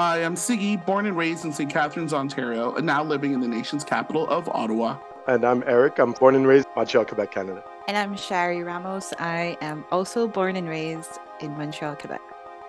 I am Sigi, born and raised in St. Catharines, Ontario, and now living in the nation's capital of Ottawa. And I'm Eric. I'm born and raised in Montreal, Quebec, Canada. And I'm Shari Ramos. I am also born and raised in Montreal, Quebec.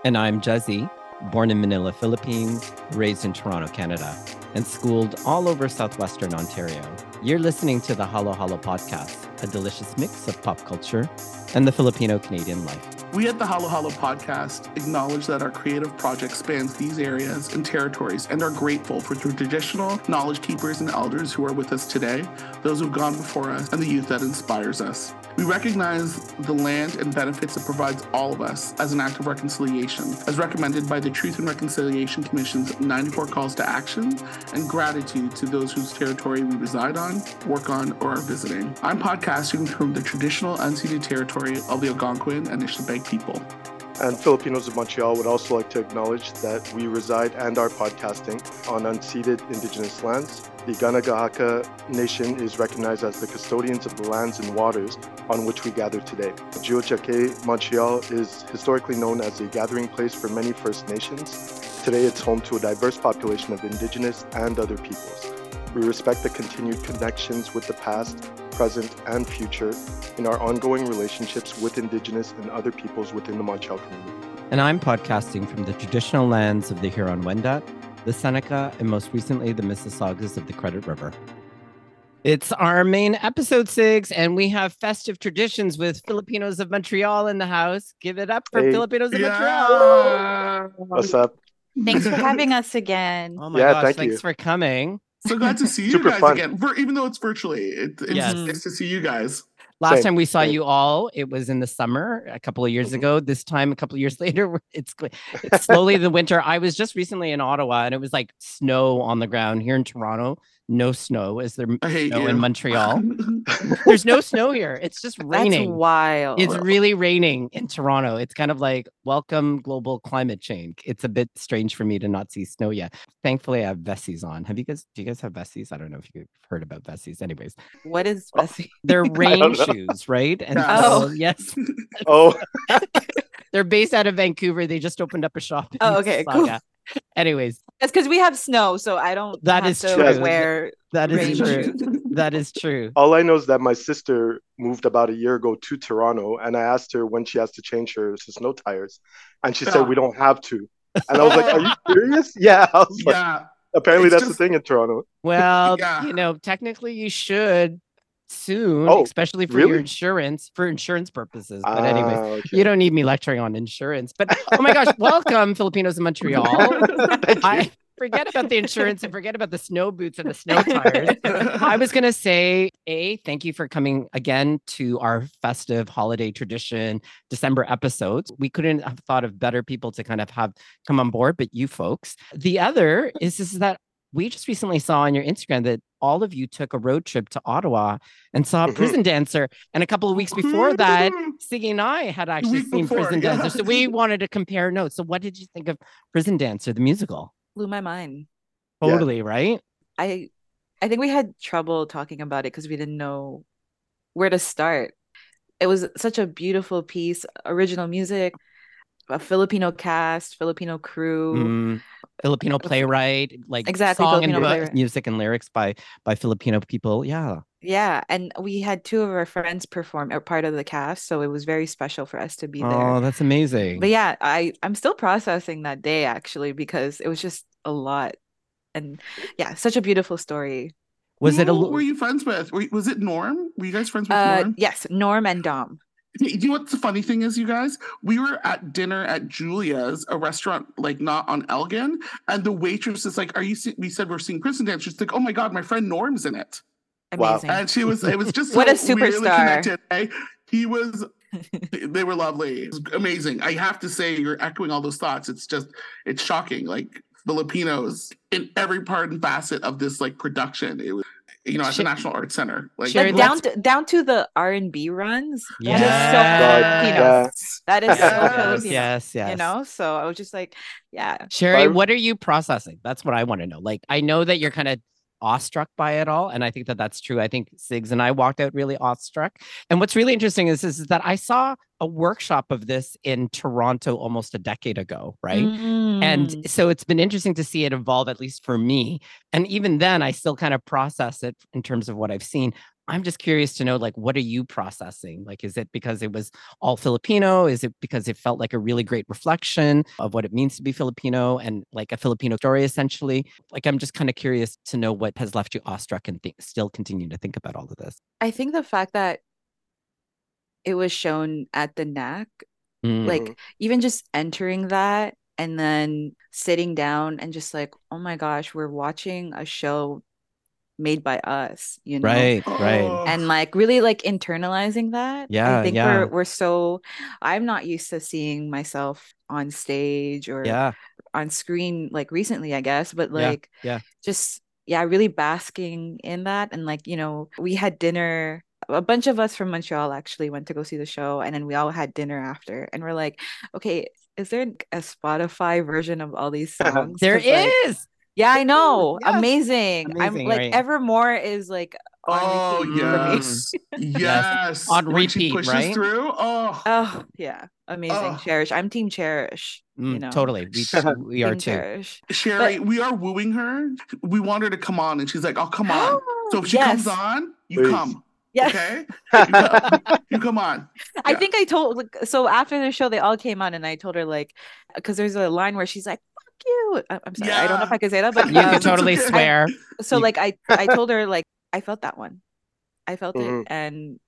And I'm Jezzie, born in Manila, Philippines, raised in Toronto, Canada, and schooled all over southwestern Ontario. You're listening to the Halo Halo podcast, a delicious mix of pop culture and the Filipino Canadian life. We at the Halo Halo podcast acknowledge that our creative project spans these areas and territories and are grateful for the traditional knowledge keepers and elders who are with us today, those who've gone before us, and the youth that inspires us. We recognize the land and benefits it provides all of us as an act of reconciliation, as recommended by the Truth and Reconciliation Commission's 94 calls to action, and gratitude to those whose territory we reside on, work on, or are visiting. I'm podcasting from the traditional unceded territory of the Algonquin and Anishinaabe people. And Filipinos of Montreal would also like to acknowledge that we reside and are podcasting on unceded Indigenous lands. The Kanien'kehá:ka Nation is recognized as the custodians of the lands and waters on which we gather today. Tiohtià:ke, Montreal is historically known as a gathering place for many First Nations. Today it's home to a diverse population of Indigenous and other peoples. We respect the continued connections with the past, present, and future in our ongoing relationships with Indigenous and other peoples within the Montreal community. And I'm podcasting from the traditional lands of the Huron Wendat, the Seneca, and most recently the Mississaugas of the Credit River. It's our main episode six, and we have festive traditions with Filipinos of Montreal in the house. Give it up for Hey. Filipinos of Yeah. Montreal. What's up? Thanks for having us again. Oh my Yeah, gosh, thank thanks you. for coming. So glad to see you guys fun. again, Vir- even though it's virtually. It, it's Yes. nice to see you guys. Last Same, time we saw same. you all, it was in the summer a couple of years Mhm. ago. This time, a couple of years later, it's, it's slowly the winter. I was just recently in Ottawa and it was like snow on the ground here in Toronto. No snow. Is there I snow you. in Montreal? There's no snow here. It's just That's raining. wild. It's really raining in Toronto. It's kind of like welcome global climate change. It's a bit strange for me to not see snow yet. Thankfully, I have Vessies on. Have you guys? Do you guys have Vessies? I don't know if you've heard about Vessies. Anyways, what is oh, Bessie? they're rain shoes, right? And Yeah. so, Oh. yes, Oh, they're based out of Vancouver. They just opened up a shop. Oh, in Oh, okay, cool. Anyways, That's because we have snow, so I don't That have is to true. wear that is rain true. That is true. all I know is that my sister moved about a year ago to Toronto, and I asked her when she has to change her snow tires, and she Yeah. said we don't have to. And I was like, "Are you serious?" Yeah. I was like, yeah. apparently It's that's just- the thing in Toronto. Well, Yeah. you know, technically you should soon, Oh, especially for your insurance for insurance purposes. But anyways, Ah, okay. you don't need me lecturing on insurance. But oh my gosh, welcome Filipinos in Montreal. I forget about the insurance and forget about the snow boots and the snow tires. I was going to say, A, thank you for coming again to our festive holiday tradition December episodes. We couldn't have thought of better people to kind of have come on board, but you folks. The other is, is that we just recently saw on your Instagram that all of you took a road trip to Ottawa and saw Mhm. Prison Dancer. And a couple of weeks before that, Sigi and I had actually seen before, Prison yeah. Dancer. So we wanted to compare notes. So what did you think of Prison Dancer, the musical? Blew my mind. Yeah. Totally, right? I I think we had trouble talking about it because we didn't know where to start. It was such a beautiful piece, original music, a Filipino cast, Filipino crew. Mm, Filipino playwright, like Exactly, song and Filipino bu- playwright. music and lyrics by by Filipino people. Yeah. Yeah, and we had two of our friends perform or part of the cast, so it was very special for us to be there. Oh, that's amazing. But yeah, I I'm still processing that day actually because it was just a lot. And yeah, such a beautiful story. Was it a were you friends with? Were, was it Norm? Were you guys friends with Uh Norm? yes, Norm and Dom. Hey, Do you know what the funny thing is, you guys? We were at dinner at Julia's, a restaurant like not on Elgin, and the waitress is like, "Are you?" See-? We said we're seeing Prison Dance. She's like, "Oh my god, my friend Norm's in it," Wow. Amazing. and she was. It was just What a so weirdly superstar. connected, eh? He was. they were lovely. It was amazing. I have to say, you're echoing all those thoughts. It's just, it's shocking. Like Filipinos in every part and facet of this like production. It was, you know, at the National Arts Center. Like Sure, Like, down to down to the R and B runs. That is Yes. so Filipino. Yeah. That is Yes. so Filipino. yes, yes. You know, so I was just like, yeah. Shari, I'm- what are you processing? That's what I want to know. Like, I know that you're kind of awestruck by it all. And I think that that's true. I think Sigs and I walked out really awestruck. And what's really interesting is, is, is that I saw a workshop of this in Toronto almost a decade ago, right? Mm. And so it's been interesting to see it evolve, at least for me. And even then, I still kind of process it in terms of what I've seen. I'm just curious to know, like, what are you processing? Like, is it because it was all Filipino? Is it because it felt like a really great reflection of what it means to be Filipino and like a Filipino story, essentially? Like, I'm just kind of curious to know what has left you awestruck and think, still continue to think about all of this. I think the fact that it was shown at the NAC, Mm. like even just entering that and then sitting down and just like, oh my gosh, we're watching a show made by us, you know? right, right. Oh. and like really like internalizing that Yeah, i think yeah. we're we're so i'm not used to seeing myself on stage or Yeah, on screen like recently i guess but like yeah. just yeah really basking in that and like you know we had dinner a bunch of us from montreal actually went to go see the show and then we all had dinner after and we're like okay is there a spotify version of all these songs there is. like, is. Yeah i know Yes. amazing, i'm like right. evermore is like on Oh repeat yes, yes. On When repeat, pushes right? through. Oh, Oh yeah, amazing. Oh. Cherish. I'm Team Cherish. you Mm, know, Totally. We, we are Team too. Cherish. Shari, we are wooing her. We want her to come on, and she's like, "I'll come on." So if she yes. comes on, you Please. come. Yeah. Okay. You come, you come on. I think I told like, so after the show they all came on and I told her like because there's a line where she's like fuck you. I- I'm sorry. I don't know if I can say that, but You um, could totally okay. swear. so like I I told her like I felt that one. I felt Mhm. it and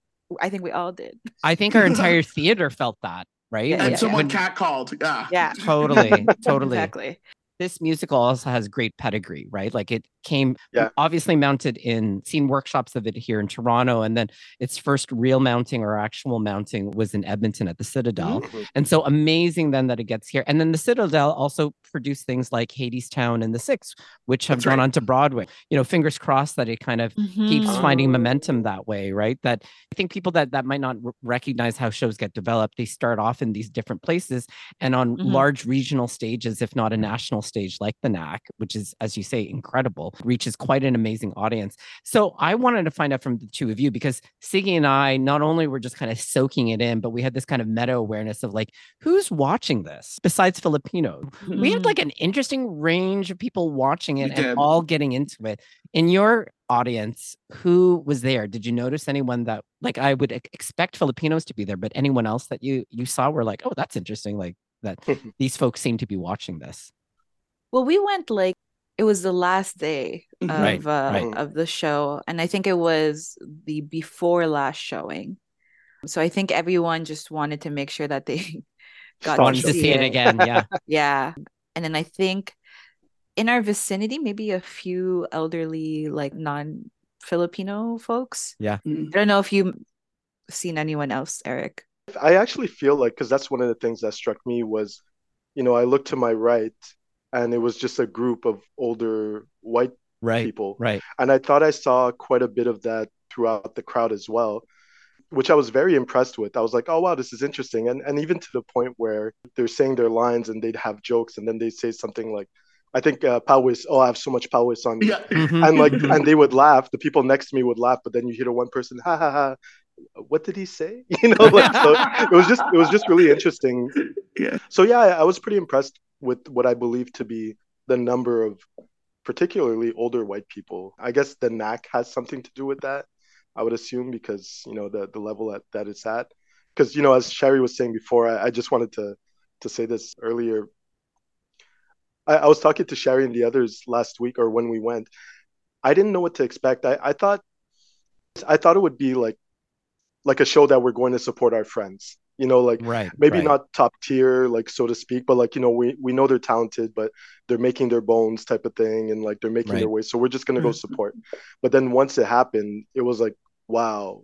I think we all did. I think our entire theater felt that, right? Yeah, And yeah, someone When- cat called. Yeah. Yeah. Totally, totally. Exactly. This musical also has great pedigree, right? Like it came Yeah. obviously mounted in seen workshops of it here in Toronto, and then its first real mounting or actual mounting was in Edmonton at the Citadel. Mhm. And so amazing then that it gets here. And then the Citadel also produced things like Hadestown and the Six, which have That's gone right. on to Broadway. You know, fingers crossed that it kind of keeps Mhm. finding Oh. momentum that way, right? That I think people that that might not r- recognize how shows get developed, they start off in these different places and on Mhm. large regional stages, if not a national stage like the NAC, which is, as you say, incredible, reaches quite an amazing audience. So I wanted to find out from the two of you because Sigi and I not only were just kind of soaking it in, but we had this kind of meta awareness of like, who's watching this besides Filipino? we had like an interesting range of people watching it We and did. all getting into it. In your audience, who was there? Did you notice anyone that like I would expect Filipinos to be there, but anyone else that you you saw were like, oh, that's interesting. Like that these folks seem to be watching this. Well, we went like it was the last day of Mhm. Right, uh right. of the show, and I think it was the before last showing. So I think everyone just wanted to make sure that they got Fun Wanted to to see see it it. again. Yeah. Yeah. And then I think in our vicinity, maybe a few elderly, like non Filipino folks. Mm. I don't know if you've seen anyone else, Eric. I actually feel like because that's one of the things that struck me was, you know, I looked to my right and it was just a group of older white Right. people. Right. And I thought I saw quite a bit of that throughout the crowd as well, which I was very impressed with. I was like, oh, wow, this is interesting. And, and even to the point where they're saying their lines and they'd have jokes and then they'd say something like, I think uh, Pawis, oh, I have so much Pawis on me. Yeah. Mhm. And like, and they would laugh. The people next to me would laugh, but then you hear the one person, ha ha ha. What did he say? You know, like so it was just it was just really interesting. Yeah. So yeah, I, I was pretty impressed with what I believe to be the number of particularly older white people. I guess the NAC has something to do with that. I would assume because you know the the level that, that it's at. Because you know, as Shari was saying before, I, I just wanted to to say this earlier. I, I was talking to Shari and the others last week or when we went. I didn't know what to expect. I, I thought I thought it would be like like a show that we're going to support our friends. You know, like Right. maybe right. not top tier like so to speak but like you know we we know they're talented but they're making their bones type of thing and like they're making their way so we're just going to go Mhm. support but then once it happened it was like wow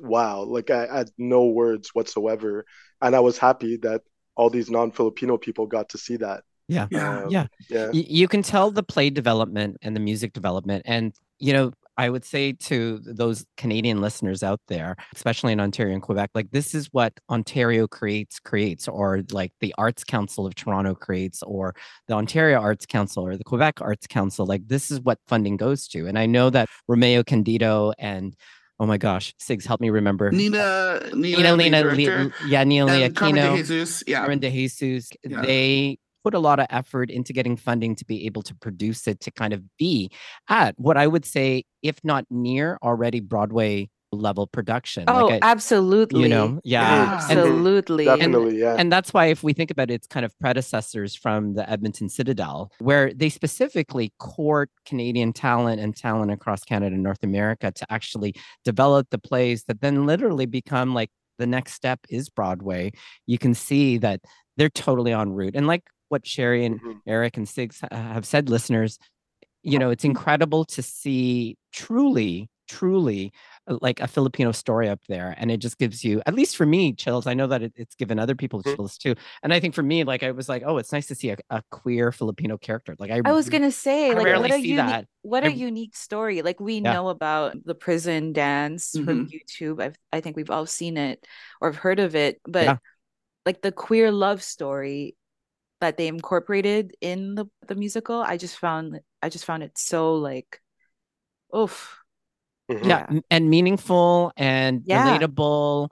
wow like I, I had no words whatsoever and i was happy that all these non-filipino people got to see that Yeah. Yeah. Um, Yeah. yeah Y- you can tell the play development and the music development and you know I would say to those Canadian listeners out there, especially in Ontario and Quebec, like this is what Ontario creates creates, or like the Arts Council of Toronto creates, or the Ontario Arts Council or the Quebec Arts Council. Like this is what funding goes to. And I know that Romeo Candido and oh my gosh, Sigs, help me remember. Nina, uh, Nina, Nina, Nina yeah, Nina and Carmen de Jesus, yeah. Carmen de Jesus. Yeah. They put a lot of effort into getting funding to be able to produce it to kind of be at what I would say, if not near already Broadway level production. Oh, like I- absolutely. you know, yeah. And- absolutely. Definitely, yeah. and that's why if we think about its kind of predecessors from the Edmonton Citadel, where they specifically court Canadian talent and talent across Canada and North America to actually develop the plays that then literally become like the next step is Broadway. You can see that they're totally en route. And like what Shari and Mhm. Eric and Sigs have said, listeners, you know, it's incredible to see truly, truly uh, like a Filipino story up there. And it just gives you, at least for me, chills. I know that it, it's given other people Mhm. chills too. And I think for me, like I was like, oh, it's nice to see a, a queer Filipino character. Like I, I was gonna say, I like, what a see unique, that. what I- a unique story. Like we Yeah. know about the prison dance from YouTube. I've, I think we've all seen it or have heard of it, but Yeah. like the queer love story that they incorporated in the the musical, I just found I just found it so like, oof. Mhm. yeah, m- and meaningful and Yeah. relatable,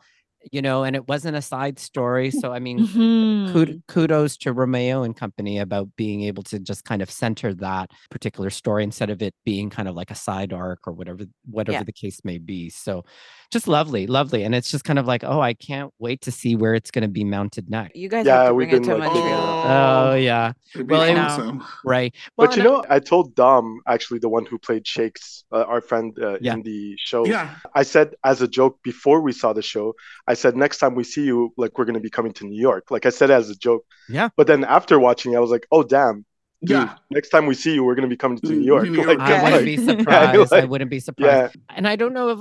you know, and it wasn't a side story. So I mean, Mhm. kudos to Romeo and company about being able to just kind of center that particular story instead of it being kind of like a side arc or whatever whatever Yeah. the case may be. So just lovely, lovely. And it's just kind of like, oh, I can't wait to see where it's going to be mounted next. You guys Yeah, have to we've bring it been, to like, Montreal. Oh yeah, It'd be Well, it- awesome. right. Well, But you know, I told Dom, actually the one who played Shakes, uh, our friend uh, Yeah. in the show. Yeah. I said as a joke before we saw the show, I said next time we see you, like we're gonna be coming to New York. Like I said as a joke. Yeah. But then after watching, I was like, oh damn, dude, Yeah. next time we see you, we're gonna be coming to New York. New York, Like, I wouldn't like- be Yeah, surprised. I wouldn't be surprised. yeah, and I don't know if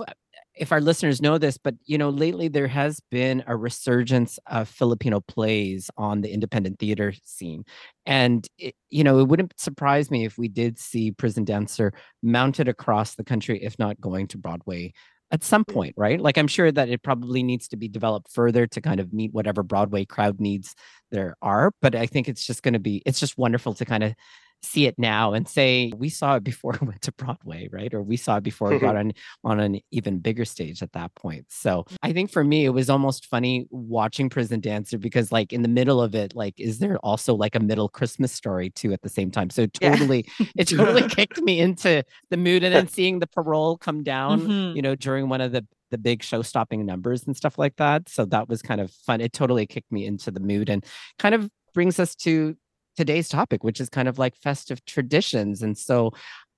if our listeners know this, but you know, lately there has been a resurgence of Filipino plays on the independent theater scene, and it, you know, it wouldn't surprise me if we did see Prison Dancer mounted across the country, if not going to Broadway at some point, right? Like I'm sure that it probably needs to be developed further to kind of meet whatever Broadway crowd needs there are, but I think it's just going to be it's just wonderful to kind of see it now and say we saw it before it went to Broadway, right? Or we saw it before it got on on an even bigger stage at that point. So I think for me it was almost funny watching Prison Dancer because like in the middle of it, like is there also like a middle Christmas story too at the same time? So it Yeah. totally it totally kicked me into the mood and then seeing the parole come down, Mhm. you know, during one of the the big show stopping numbers and stuff like that. So that was kind of fun. It totally kicked me into the mood and kind of brings us to today's topic, which is kind of like festive traditions. And so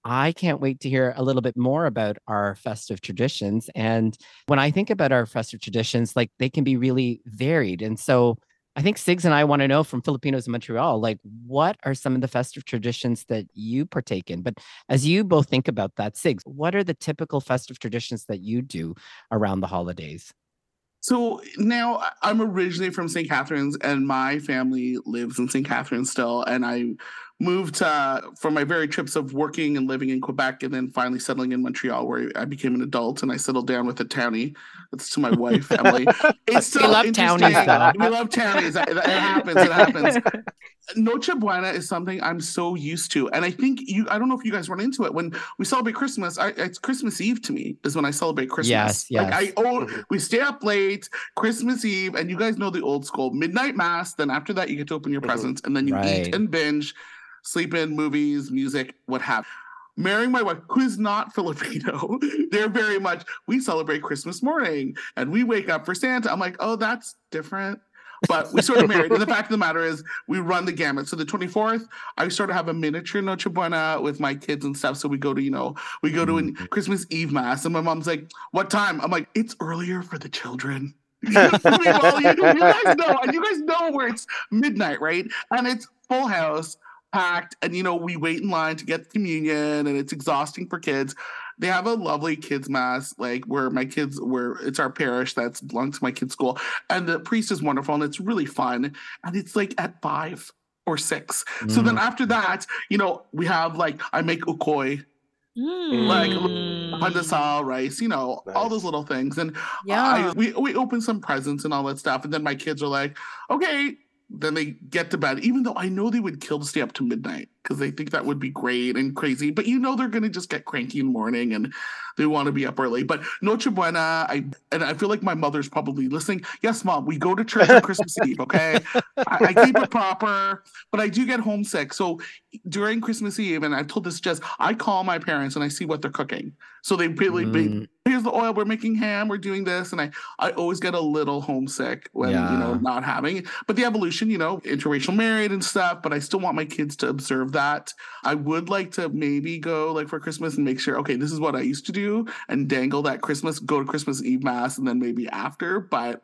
I can't wait to hear a little bit more about our festive traditions. And when I think about our festive traditions, like they can be really varied. And so I think Sigs and I want to know from Filipinos in Montreal, like what are some of the festive traditions that you partake in? But as you both think about that, Sigs, what are the typical festive traditions that you do around the holidays? So now I'm originally from St. Catharines, and my family lives in St. Catharines still. And I moved uh, from my very trips of working and living in Quebec, and then finally settling in Montreal, where I became an adult and I settled down with a townie. That's to my wife, Emily. It's We love townies. We love townies. It, happens. It happens. Noche Buena is something I'm so used to, and I think you. I don't know if you guys run into it when we celebrate Christmas. I, it's Christmas Eve to me is when I celebrate Christmas. Yes, Like yes. I oh, we stay up late Christmas Eve, and you guys know the old school midnight mass. Then after that, you get to open your Mhm. presents, and then you Right. eat and binge, sleep in movies, music, what have. Marrying my wife, who is not Filipino, they're very much. We celebrate Christmas morning, and we wake up for Santa. I'm like, oh, that's different. But we sort of married. and the fact of the matter is, we run the gamut. So the 24th, I sort of have a miniature Noche Buena with my kids and stuff. So we go to, you know, we go to a Mm. Christmas Eve mass, and my mom's like, "What time?" I'm like, "It's earlier for the children." you, you guys know, and you guys know where it's midnight, right? And it's full house, packed, and you know we wait in line to get communion, and it's exhausting for kids. They have a lovely kids mass, like where my kids, where it's our parish that's belongs to my kids' school, and the priest is wonderful, and it's really fun, and it's like at five or six. So then Mm. after that, you know, we have like I make ukoy Like, Mm. pandesal rice, you know, all those little things. And Yeah. I, we we open some presents and all that stuff, and then my kids are like, okay. Then they get to bed, even though I know they would kill to stay up to midnight because they think that would be great and crazy. But you know they're gonna just get cranky in the morning and they want to be up early. But Noche Buena, I and I feel like my mother's probably listening. Yes, mom, we go to church on Christmas Eve. Okay, I, I keep it proper, but I do get homesick. So during Christmas Eve, and I've told this just I call my parents and I see what they're cooking. So they really, Mm, here's the oil, we're making ham, we're doing this, and I, I always get a little homesick when you know not having. it. But the evolution, you know, interracial married and stuff. But I still want my kids to observe that. I would like to maybe go like for Christmas and make sure, okay, this is what I used to do, and dangle that Christmas, go to Christmas Eve mass, and then maybe after. But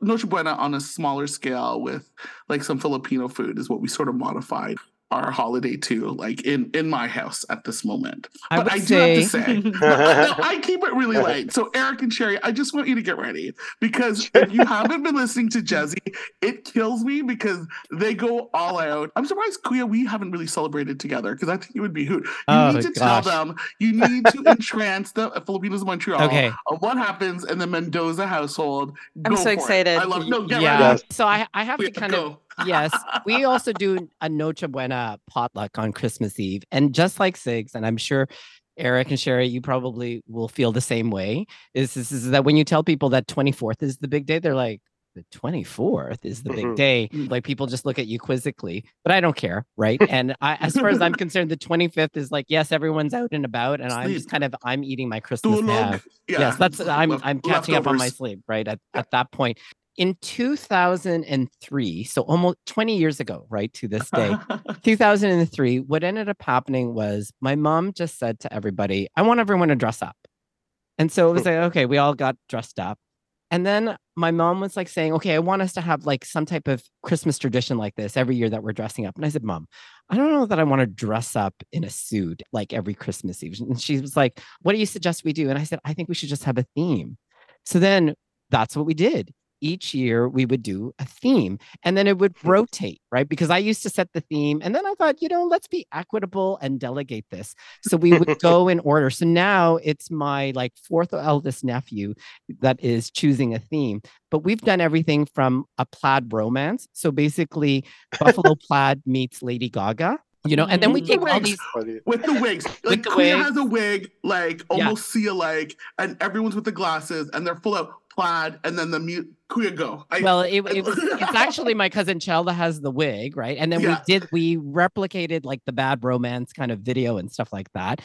Noche Buena on a smaller scale with like some Filipino food is what we sort of modified our holiday too, like in in my house at this moment. I But I, do say- have to say, no, I keep it really light. So Eric and Shari, I just want you to get ready because if you haven't been listening to Jezzie, it kills me because they go all out. I'm surprised, Kuya, we haven't really celebrated together because I think it would be hoot. You Oh, need to gosh. tell them, you need to entrance the Filipinos of Montreal Okay. of what happens in the Mendoza household. I'm Go so for it. excited. I love no, get yeah. ready. So I, I have to Kuya, kind of go. Yes, we also do a Noche Buena potluck on Christmas Eve. And just like Sigs, and I'm sure Eric and Shari, you probably will feel the same way, is, is, is that when you tell people that 24th is the big day, they're like, the 24th is the big Mhm. day. Mm. Like people just look at you quizzically, but I don't care. Right. And I, as far as I'm concerned, the 25th is like, yes, everyone's out and about. And I'm just kind of, I'm eating my Christmas. Yeah. Yes, that's I'm I'm catching up on my sleep, right? At at that point. In 2003, so almost 20 years ago, right to this day, 2003, what ended up happening was my mom just said to everybody, I want everyone to dress up. And so it was like, okay, we all got dressed up. And then my mom was like saying, okay, I want us to have like some type of Christmas tradition like this every year that we're dressing up. And I said, Mom, I don't know that I want to dress up in a suit like every Christmas Eve. And she was like, What do you suggest we do? And I said, I think we should just have a theme. So then that's what we did. Each year we would do a theme and then it would hmm. rotate, right? Because I used to set the theme and then I thought, you know, let's be equitable and delegate this. So we would go in order. So now it's my like fourth eldest nephew that is choosing a theme. But we've done everything from a plaid romance. So basically, Buffalo plaid meets Lady Gaga, you know, and then we take all these. With the wigs. Like the Kuya wigs. has a wig, like Yeah. almost see alike, and everyone's with the glasses, and they're full of plaid, and then the mute Kuya go. I, Well, it, it was, it's actually my cousin Chell that has the wig, right? And then Yeah. we did, we replicated like the bad romance kind of video and stuff like that.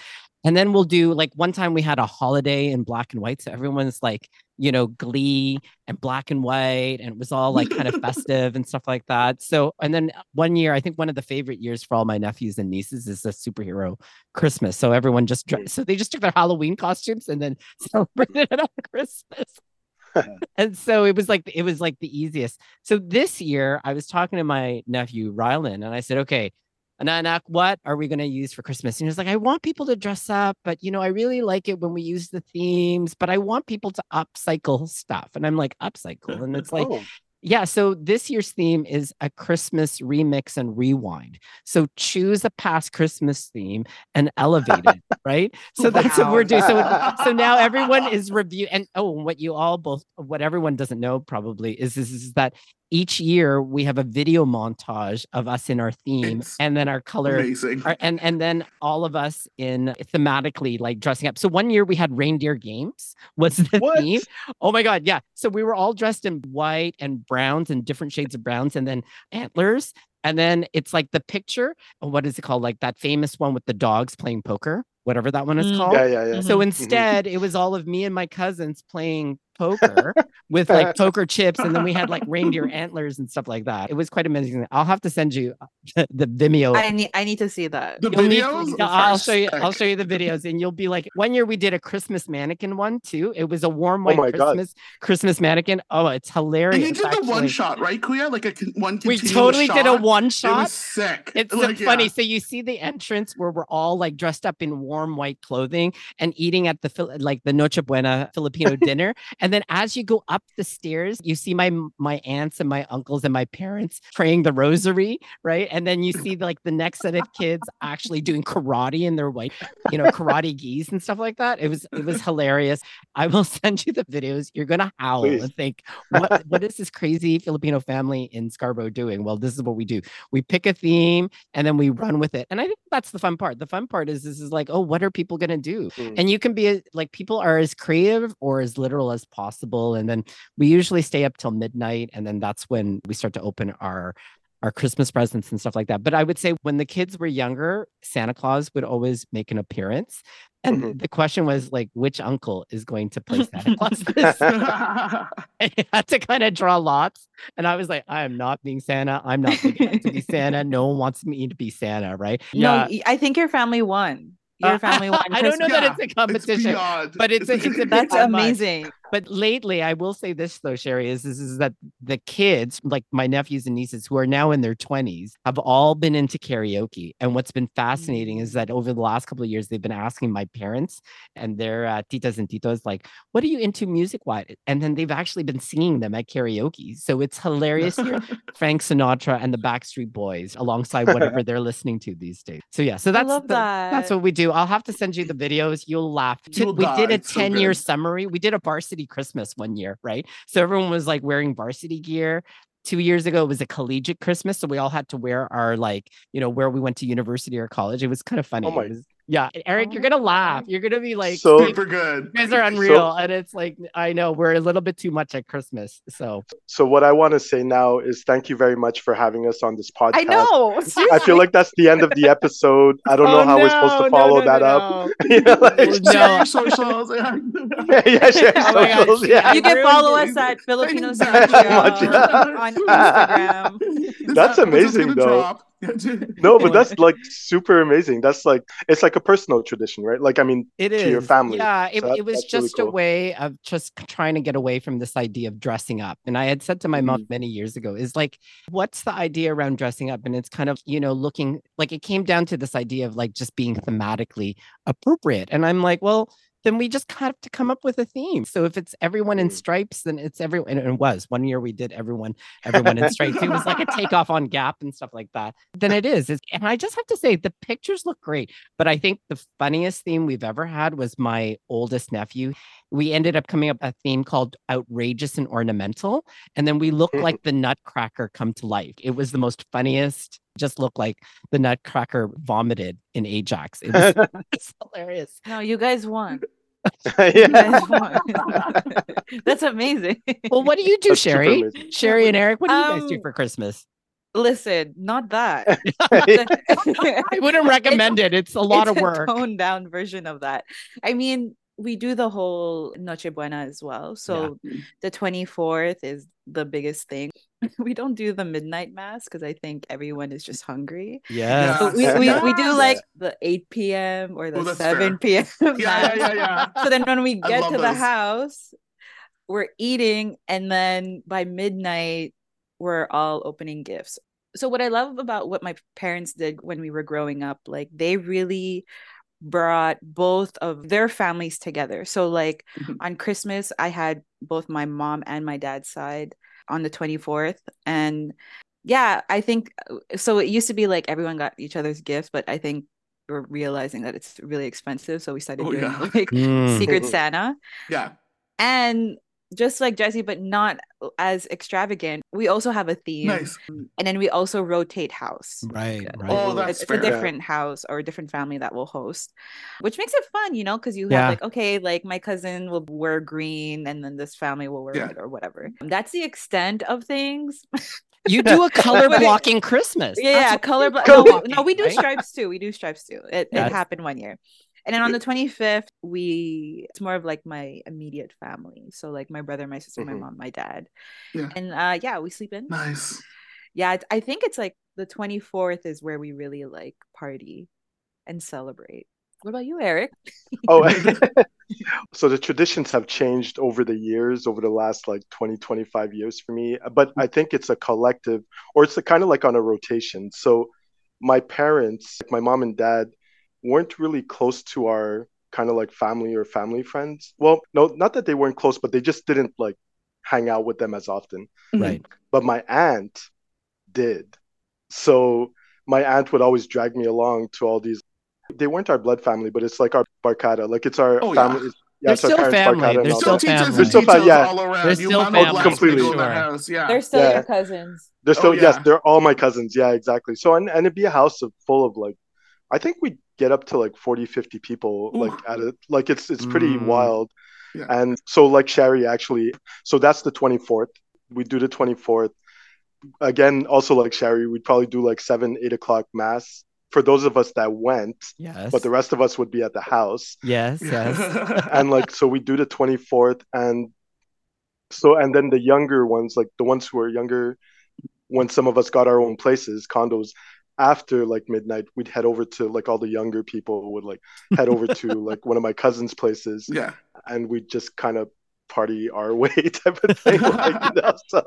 And then we'll do like one time we had a holiday in black and white. So everyone's like, you know, glee and black and white. And it was all like kind of festive and stuff like that. So, and then uh, one year, I think one of the favorite years for all my nephews and nieces is a superhero Christmas. So everyone just, dre- mm. so they just took their Halloween costumes and then celebrated it on Christmas. and so it was like, it was like the easiest. So this year, I was talking to my nephew, Rylan, and I said, okay, Ananak, uh, what are we going to use for Christmas? And he was like, I want people to dress up, but you know, I really like it when we use the themes, but I want people to upcycle stuff. And I'm like, upcycle. And it's like, Oh, yeah. So this year's theme is a Christmas remix and rewind. So choose a past Christmas theme and elevate it, right? So that's what we're doing. So so now everyone is review and oh, what you all both what everyone doesn't know probably is is, is that each year we have a video montage of us in our theme It's and then our color amazing. our- and and then all of us in thematically like dressing up. So one year we had reindeer games was the What? theme. Oh my god, yeah. So we were all dressed in white and browns and different shades of browns and then antlers. And then it's like the picture. What is it called? Like that famous one with the dogs playing poker, whatever that one is Mm. called. yeah, yeah, yeah. So Mhm. instead, it was all of me and my cousins playing poker with like poker chips, and then we had like reindeer antlers and stuff like that. It was quite amazing. I'll have to send you uh, the Vimeo. I need I need to see that. The You'll need- videos. Yeah, I'll show you. I'll show you the videos, and you'll be like, one year we did a Christmas mannequin one too. It was a warm Oh white God. Christmas Christmas mannequin. Oh, it's hilarious. And you did the one shot, right, Kuya? Like a one. We continuous totally did a shot? one It shot. was sick. It's so Like, yeah. funny. So you see the entrance where we're all like dressed up in warm white clothing and eating at the like the Noche Buena Filipino dinner, and And then as you go up the stairs, you see my my aunts and my uncles and my parents praying the rosary, right? And then you see like the next set of kids actually doing karate in their white, you know, karate gis and stuff like that. It was it was hilarious. I will send you the videos. You're gonna howl Please. and think, what what is this crazy Filipino family in Scarborough doing? Well, this is what we do. We pick a theme and then we run with it. And I think that's the fun part. The fun part is this is like, oh, what are people gonna do? Mm. And you can be like people are as creative or as literal as possible. And then we usually stay up till midnight. And then that's when we start to open our our Christmas presents and stuff like that. But I would say when the kids were younger, Santa Claus would always make an appearance. And mm-hmm. the question was like, which uncle is going to play Santa Claus this? I had to kind of draw lots. And I was like, I am not being Santa. I'm not to be Santa. No one wants me to be Santa, right? No, yeah. I think your family won your family won. I don't know yeah, that it's a competition, it's but it's, it's a, it's a that's amazing. But lately, I will say this though, Shari, is, is is that the kids, like my nephews and nieces, who are now in their twenties, have all been into karaoke. And what's been fascinating mm. is that over the last couple of years, they've been asking my parents and their uh, titas and titos, like, "What are you into music wise?" And then they've actually been singing them at karaoke. So it's hilarious. Frank Sinatra and the Backstreet Boys alongside whatever they're listening to these days. So yeah, so that's the, that. that's what we do. I'll have to send you the videos. You'll laugh. You'll we die. did a 10 so year summary. We did a varsity Christmas one year, right? So everyone was like wearing varsity gear. Two years ago it was a collegiate christmas so we all had to wear our like you know where we went to university or college. It was kind of oh funny. Oh my, was, yeah, Eric, oh you're gonna laugh. You're gonna be like, so super good. You guys are unreal, so, and it's like I know we're a little bit too much at Christmas. So, so what I want to say now is thank you very much for having us on this podcast. I know. I feel like that's the end of the episode. I don't oh, know how no, we're supposed to follow no, no, that up. you know, like, no. socials. yeah, yeah, share oh socials. Yeah. You can follow us at Filipino Central on Instagram. That's amazing, though. Drop. no, but that's like super amazing. That's like it's like a personal tradition, right? Like I mean, it is to your family. Yeah, it, so that, it was just really cool. a way of just trying to get away from this idea of dressing up. And I had said to my mm-hmm. mom many years ago, is like, what's the idea around dressing up? And it's kind of you know looking like it came down to this idea of like just being thematically appropriate. And I'm like, well then we just have to come up with a theme. So if it's everyone in mm. stripes, then it's everyone. And it was one year we did everyone, everyone in stripes. it was like a takeoff on Gap and stuff like that. Then it is. It's, and I just have to say the pictures look great. But I think the funniest theme we've ever had was my oldest nephew. We ended up coming up a theme called outrageous and ornamental. And then we looked like the nutcracker come to life. It was the most funniest just looked like the Nutcracker vomited in Ajax. It was, it's hilarious. No, you guys won. you. That's amazing. Well, what do you do, That's Shari? Shari and Eric, what do you um, guys do um, for Christmas? Listen, not that. I wouldn't recommend it's, it. It's a lot it's of work. toned down version of that. I mean, we do the whole Noche Buena as well. So yeah. the 24th is the biggest thing. We don't do the midnight mass because I think everyone is just hungry. Yeah. So we, we, we do like the 8 p.m. or the oh, 7 p.m. Yeah, yeah, yeah, yeah. So then when we get to those. the house, we're eating, and then by midnight, we're all opening gifts. So what I love about what my parents did when we were growing up, like they really brought both of their families together. So like mm-hmm. on Christmas, I had both my mom and my dad's side on the 24th and yeah, I think so it used to be like everyone got each other's gifts, but I think we're realizing that it's really expensive, so we started oh, doing yeah. like mm. Secret Santa. Yeah. And just like Jesse, but not as extravagant. We also have a theme, nice. and then we also rotate house. Right, right. Oh, that's it's, fair. a different house or a different family that will host, which makes it fun, you know, because you have like okay, like my cousin will wear green, and then this family will wear yeah. red or whatever. That's the extent of things. You do a color blocking Christmas. Yeah, yeah color. Blo- no, we, no, we do stripes too. We do stripes too. It, it happened one year. And then on the 25th, we it's more of like my immediate family. So like my brother, my sister, mm-hmm. my mom, my dad. Yeah. And uh yeah, we sleep in. Nice. Yeah, I think it's like the 24th is where we really like party and celebrate. What about you, Eric? oh, so the traditions have changed over the years, over the last like 20, 25 years for me. But I think it's a collective, or it's a, kind of like on a rotation. So my parents, like my mom and dad, weren't really close to our kind of like family or family friends. Well, no, not that they weren't close, but they just didn't like hang out with them as often. Mhm. Right. But my aunt did. So my aunt would always drag me along to all these. They weren't our blood family, but it's like our barkada. Like it's our Oh, yeah. family. it's- They're still family. They're all Still that. still teachers family. and Still fa- teachers yeah. around. They're you still want family. to blast Completely. the Sure. house. Yeah. They're still Yeah. your cousins. They're still Oh, yes, they're all my cousins. Yeah, exactly. So and, and it'd be a house of full of like I think we get up to like 40, 50 people like at it. Like it's it's pretty Mm. wild. Yeah. And so like Shari actually so that's the 24th. We do the 24th. Again, also like Shari, we'd probably do like seven, eight o'clock mass for those of us that went, Yes. but the rest of us would be at the house. yes, yes. and like so we do the 24th and so and then the younger ones like the ones who are younger when some of us got our own places condos after like midnight we'd head over to like all the younger people would like head over to like one of my cousins places. Yeah. and we'd just kind of party our way type of thing like, you know, so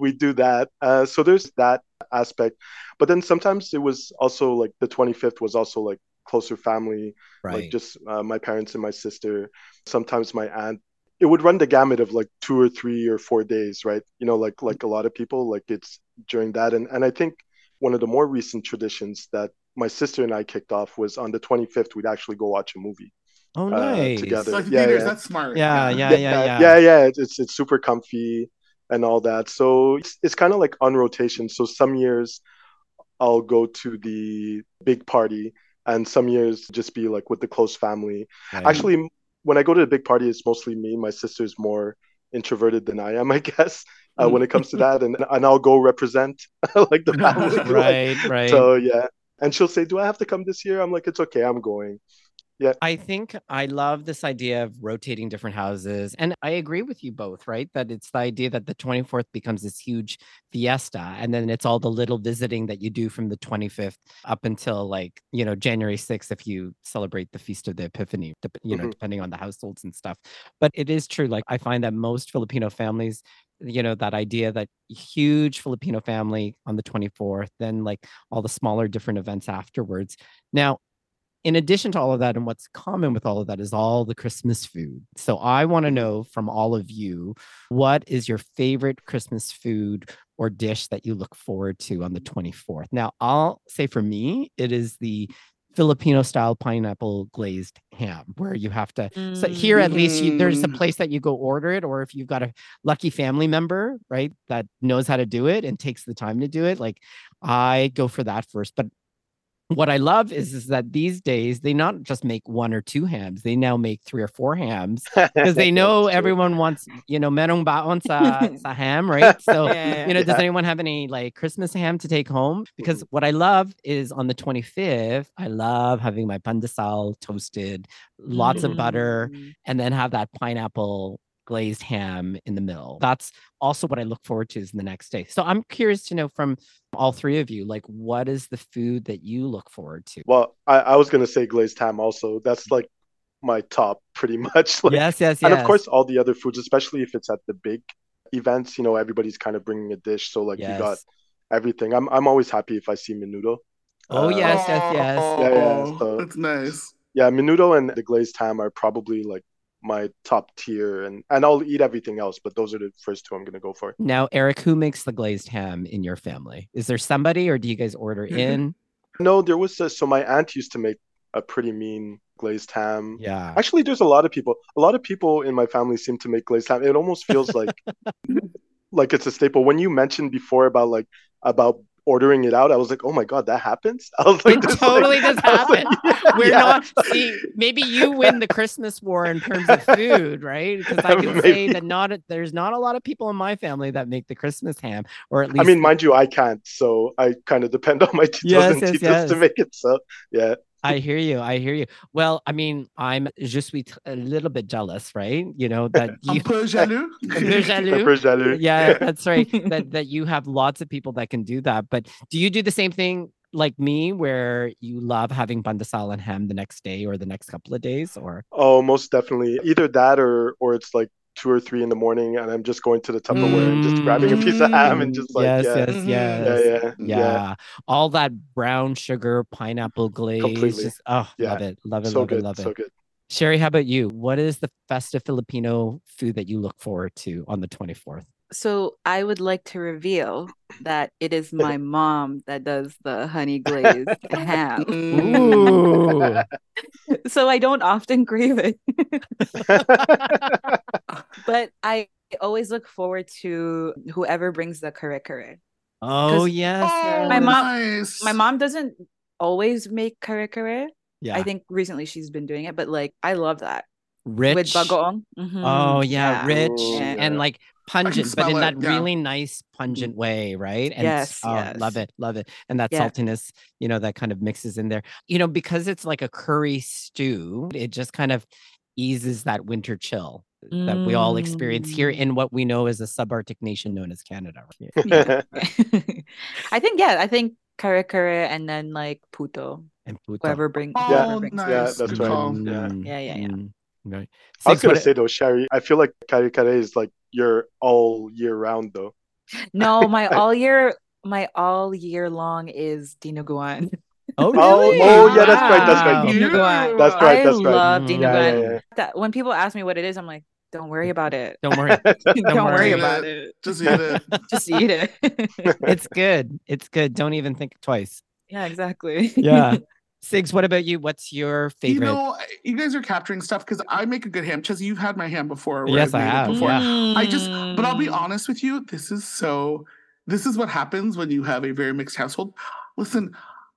we do that. Uh, so there's that aspect. But then sometimes it was also like the 25th was also like closer family right. like just uh, my parents and my sister sometimes my aunt. It would run the gamut of like two or three or four days right? You know like like a lot of people like it's during that. And and i think one of the more recent traditions that my sister and i kicked off was on the 25th we'd actually go watch a movie oh, uh, nice. together. Like the Yeah, theaters, yeah. that's smart. Yeah, yeah, yeah yeah. yeah yeah it's it's, it's super comfy and all that so it's, it's kind of like on rotation so some years i'll go to the big party and some years just be like with the close family Right. Actually, when I go to a big party, it's mostly me. My sister's more introverted than I am, I guess, uh, when it comes to that. And and I'll go represent like the family. like, right, right. So yeah. And she'll say, "Do I have to come this year?" I'm like, "It's okay. I'm going." Yeah. I think I love this idea of rotating different houses. And I agree with you both, right? That it's the idea that the 24th becomes this huge fiesta. And then it's all the little visiting that you do from the 25th up until like, you know, January 6th, if you celebrate the Feast of the Epiphany, you know, Mhm. depending on the households and stuff. But it is true. Like, I find that most Filipino families, you know, that idea that huge Filipino family on the 24th, then like all the smaller different events afterwards. Now, in addition to all of that, and what's common with all of that is all the Christmas food. So I want to mm-hmm. know from all of you, what is your favorite Christmas food or dish that you look forward to on the 24th? Now, I'll say for me, it is the Filipino style pineapple glazed ham, where you have to. So here, at least, you, there's a Mm. place that you go order it, or if you've got a lucky family member, right, that knows how to do it and takes the time to do it, like I go for that first. But what I love is, is that these days they not just make one or two hams, they now make three or four hams because they know everyone wants, you know, merong baon sa, sa ham, right? So, Yeah, you know, does anyone have any like Christmas ham to take home? Because what I love is on the 25th, I love having my pandesal toasted, lots of butter, Mm. and then have that pineapple glazed ham in the middle. That's also what I look forward to is the next day. So I'm curious to know from all three of you, like what is the food that you look forward to? Well, I, I was gonna say glazed ham. Also, that's like my top, pretty much. Like, yes, yes, yes. and of course, all the other foods, especially if it's at the big events. You know, everybody's kind of bringing a dish. So like, you got everything. I'm I'm always happy if I see menudo. Oh, Uh, yes, yes, yes. Oh, Yeah, yeah, so- That's nice. yeah, menudo and the glazed ham are probably like my top tier, and and I'll eat everything else, but those are the first two I'm gonna go for. Now, Eric, who makes the glazed ham in your family? Is there somebody or do you guys order Mhm. in? No, there was a, so my aunt used to make a pretty mean glazed ham. Yeah. Actually, there's a lot of people. A lot of people in my family seem to make glazed ham. It almost feels like like it's a staple. When you mentioned before about like about ordering it out, I was like, oh my god, that happens. I was like, It this, totally like- does was like, happen. We're yeah. not see. Maybe you win the Christmas war in terms of food, right? Because I can say that not there's not a lot of people in my family that make the Christmas ham, or at least I mean, mind you, I can't, so I kind of depend on my titos Yes, and yes. to make it. So yeah, I hear you. I hear you. Well, I mean, I'm just a little bit jealous, right? You know that you, Un peu jaloux. Un peu jaloux. Pepper jaloux. yeah, that's right. that that you have lots of people that can do that. But do you do the same thing like me, where you love having pandesal and ham the next day or the next couple of days, or Oh, most definitely. Either that or or it's like two or three in the morning, and I'm just going to the Tupperware and just grabbing a piece of ham and just like yes, yeah, yes, Mhm. yes. yeah, yeah, Yeah. yeah. all that brown sugar pineapple glaze. Completely. Just oh, Yeah. love it, love it, So love good, it, love so good. Shari, how about you? What is the festive Filipino food that you look forward to on the 24th? So I would like to reveal that it is my mom that does the honey glazed ham. Ooh. So I don't often crave it. but I always look forward to whoever brings the kare kare. Oh, 'Cause yes. Oh, My mom- nice. My mom doesn't always make kare kare. Yeah. I think recently she's been doing it, but like I love that Rich. with bagoong. Mhm. Oh, yeah. Rich Ooh, and like pungent, but in it, that yeah. really nice, pungent way, right? And Yes, oh, yes. love it, love it. And that Yeah. saltiness, you know, that kind of mixes in there. You know, because it's like a curry stew, it just kind of eases that winter chill that we all experience here Mm. in what we know as a subarctic nation known as Canada. right? Yeah. I think yeah, I think kare kare and then like puto. And puto. Whoever bring Oh, whoever brings nice. Yeah, that's right. call. Yeah. Mm, Yeah, yeah, yeah. mm, Right. I was gonna what- say though, Shari, I feel like kare kare is like your all year round though. No, my all year my all year long is dinuguan. Oh, Oh, really? oh, yeah, that's right, that's right. Wow. Dinuguan. That's right, I that's right. love Mm, dinuguan. yeah, yeah, yeah. That when people ask me what it is, I'm like, don't worry about it. Don't worry. Don't, worry worry. about it. Just eat it. Just eat it. it's good. It's good. Don't even think twice. yeah, exactly. Yeah. Sigs, what about you? What's your favorite? You know, you guys are capturing stuff because I make a good ham. Chelsea, you've had my ham before. Yes, I've I have, Before. yeah. I just, but I'll be Mm. honest with you, this is so, this is what happens when you have a very mixed household. Listen,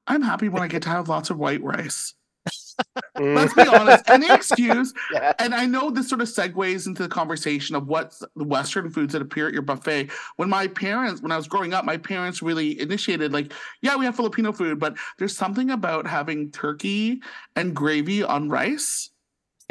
I'm happy when I get to have lots of white rice. Mm. Let's be honest. Any excuse. Yeah. And I know this sort of segues into the conversation of what's the Western foods that appear at your buffet. When my parents, when I was growing up, my parents really initiated, like, yeah, we have Filipino food, but there's something about having turkey and gravy on rice.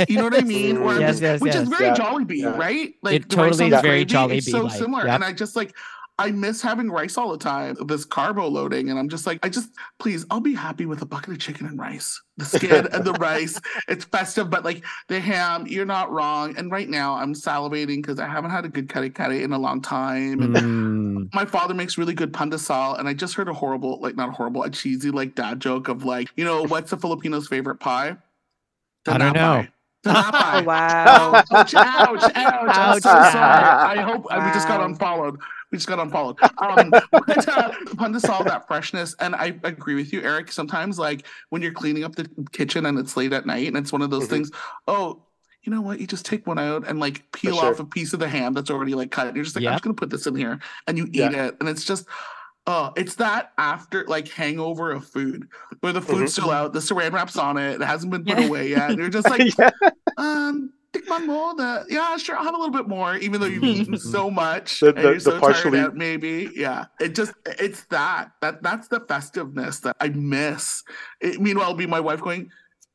You know what I mean? Where I'm Yes, just- yes, which yes. is very Yeah. Jollibee, Yeah. right? It the rice totally is very gravy, It's so Jollibee-like. similar. Yep. And I just like, I miss having rice all the time, this carbo loading. And I'm just like, I just, please, I'll be happy with a bucket of chicken and rice. The skin and the rice. It's festive, but like the ham, you're not wrong. And right now I'm salivating because I haven't had a good kare kare in a long time. And Mm, my father makes really good pandesal. And I just heard a horrible, like not horrible, a cheesy like dad joke of like, you know, what's the Filipinos' favorite pie? I don't know. Tanapay. Oh, wow. Ouch, ouch, ouch. I'm so sorry. I hope uh, we just got unfollowed. We just got unfollowed. Um, but uh, to solve that freshness. And I agree with you, Eric. Sometimes, like when you're cleaning up the kitchen and it's late at night, and it's one of those Mhm. things, oh, you know what? You just take one out and like peel sure. off a piece of the ham that's already like cut. And you're just like, I'm just going to put this in here. And you eat Yeah. it. And it's just, Oh, it's that after like hangover of food where the food's Mhm. still out, the saran wrap's on it, it hasn't been put Yeah. away yet. And you're just like, yeah. um, tikman mo the yeah, sure, I'll have a little bit more, even though you've eaten so much The- and you're the so partially- tired out, maybe. Yeah. It just it's that. That that's the festiveness that I miss. It, meanwhile, it'll be my wife going,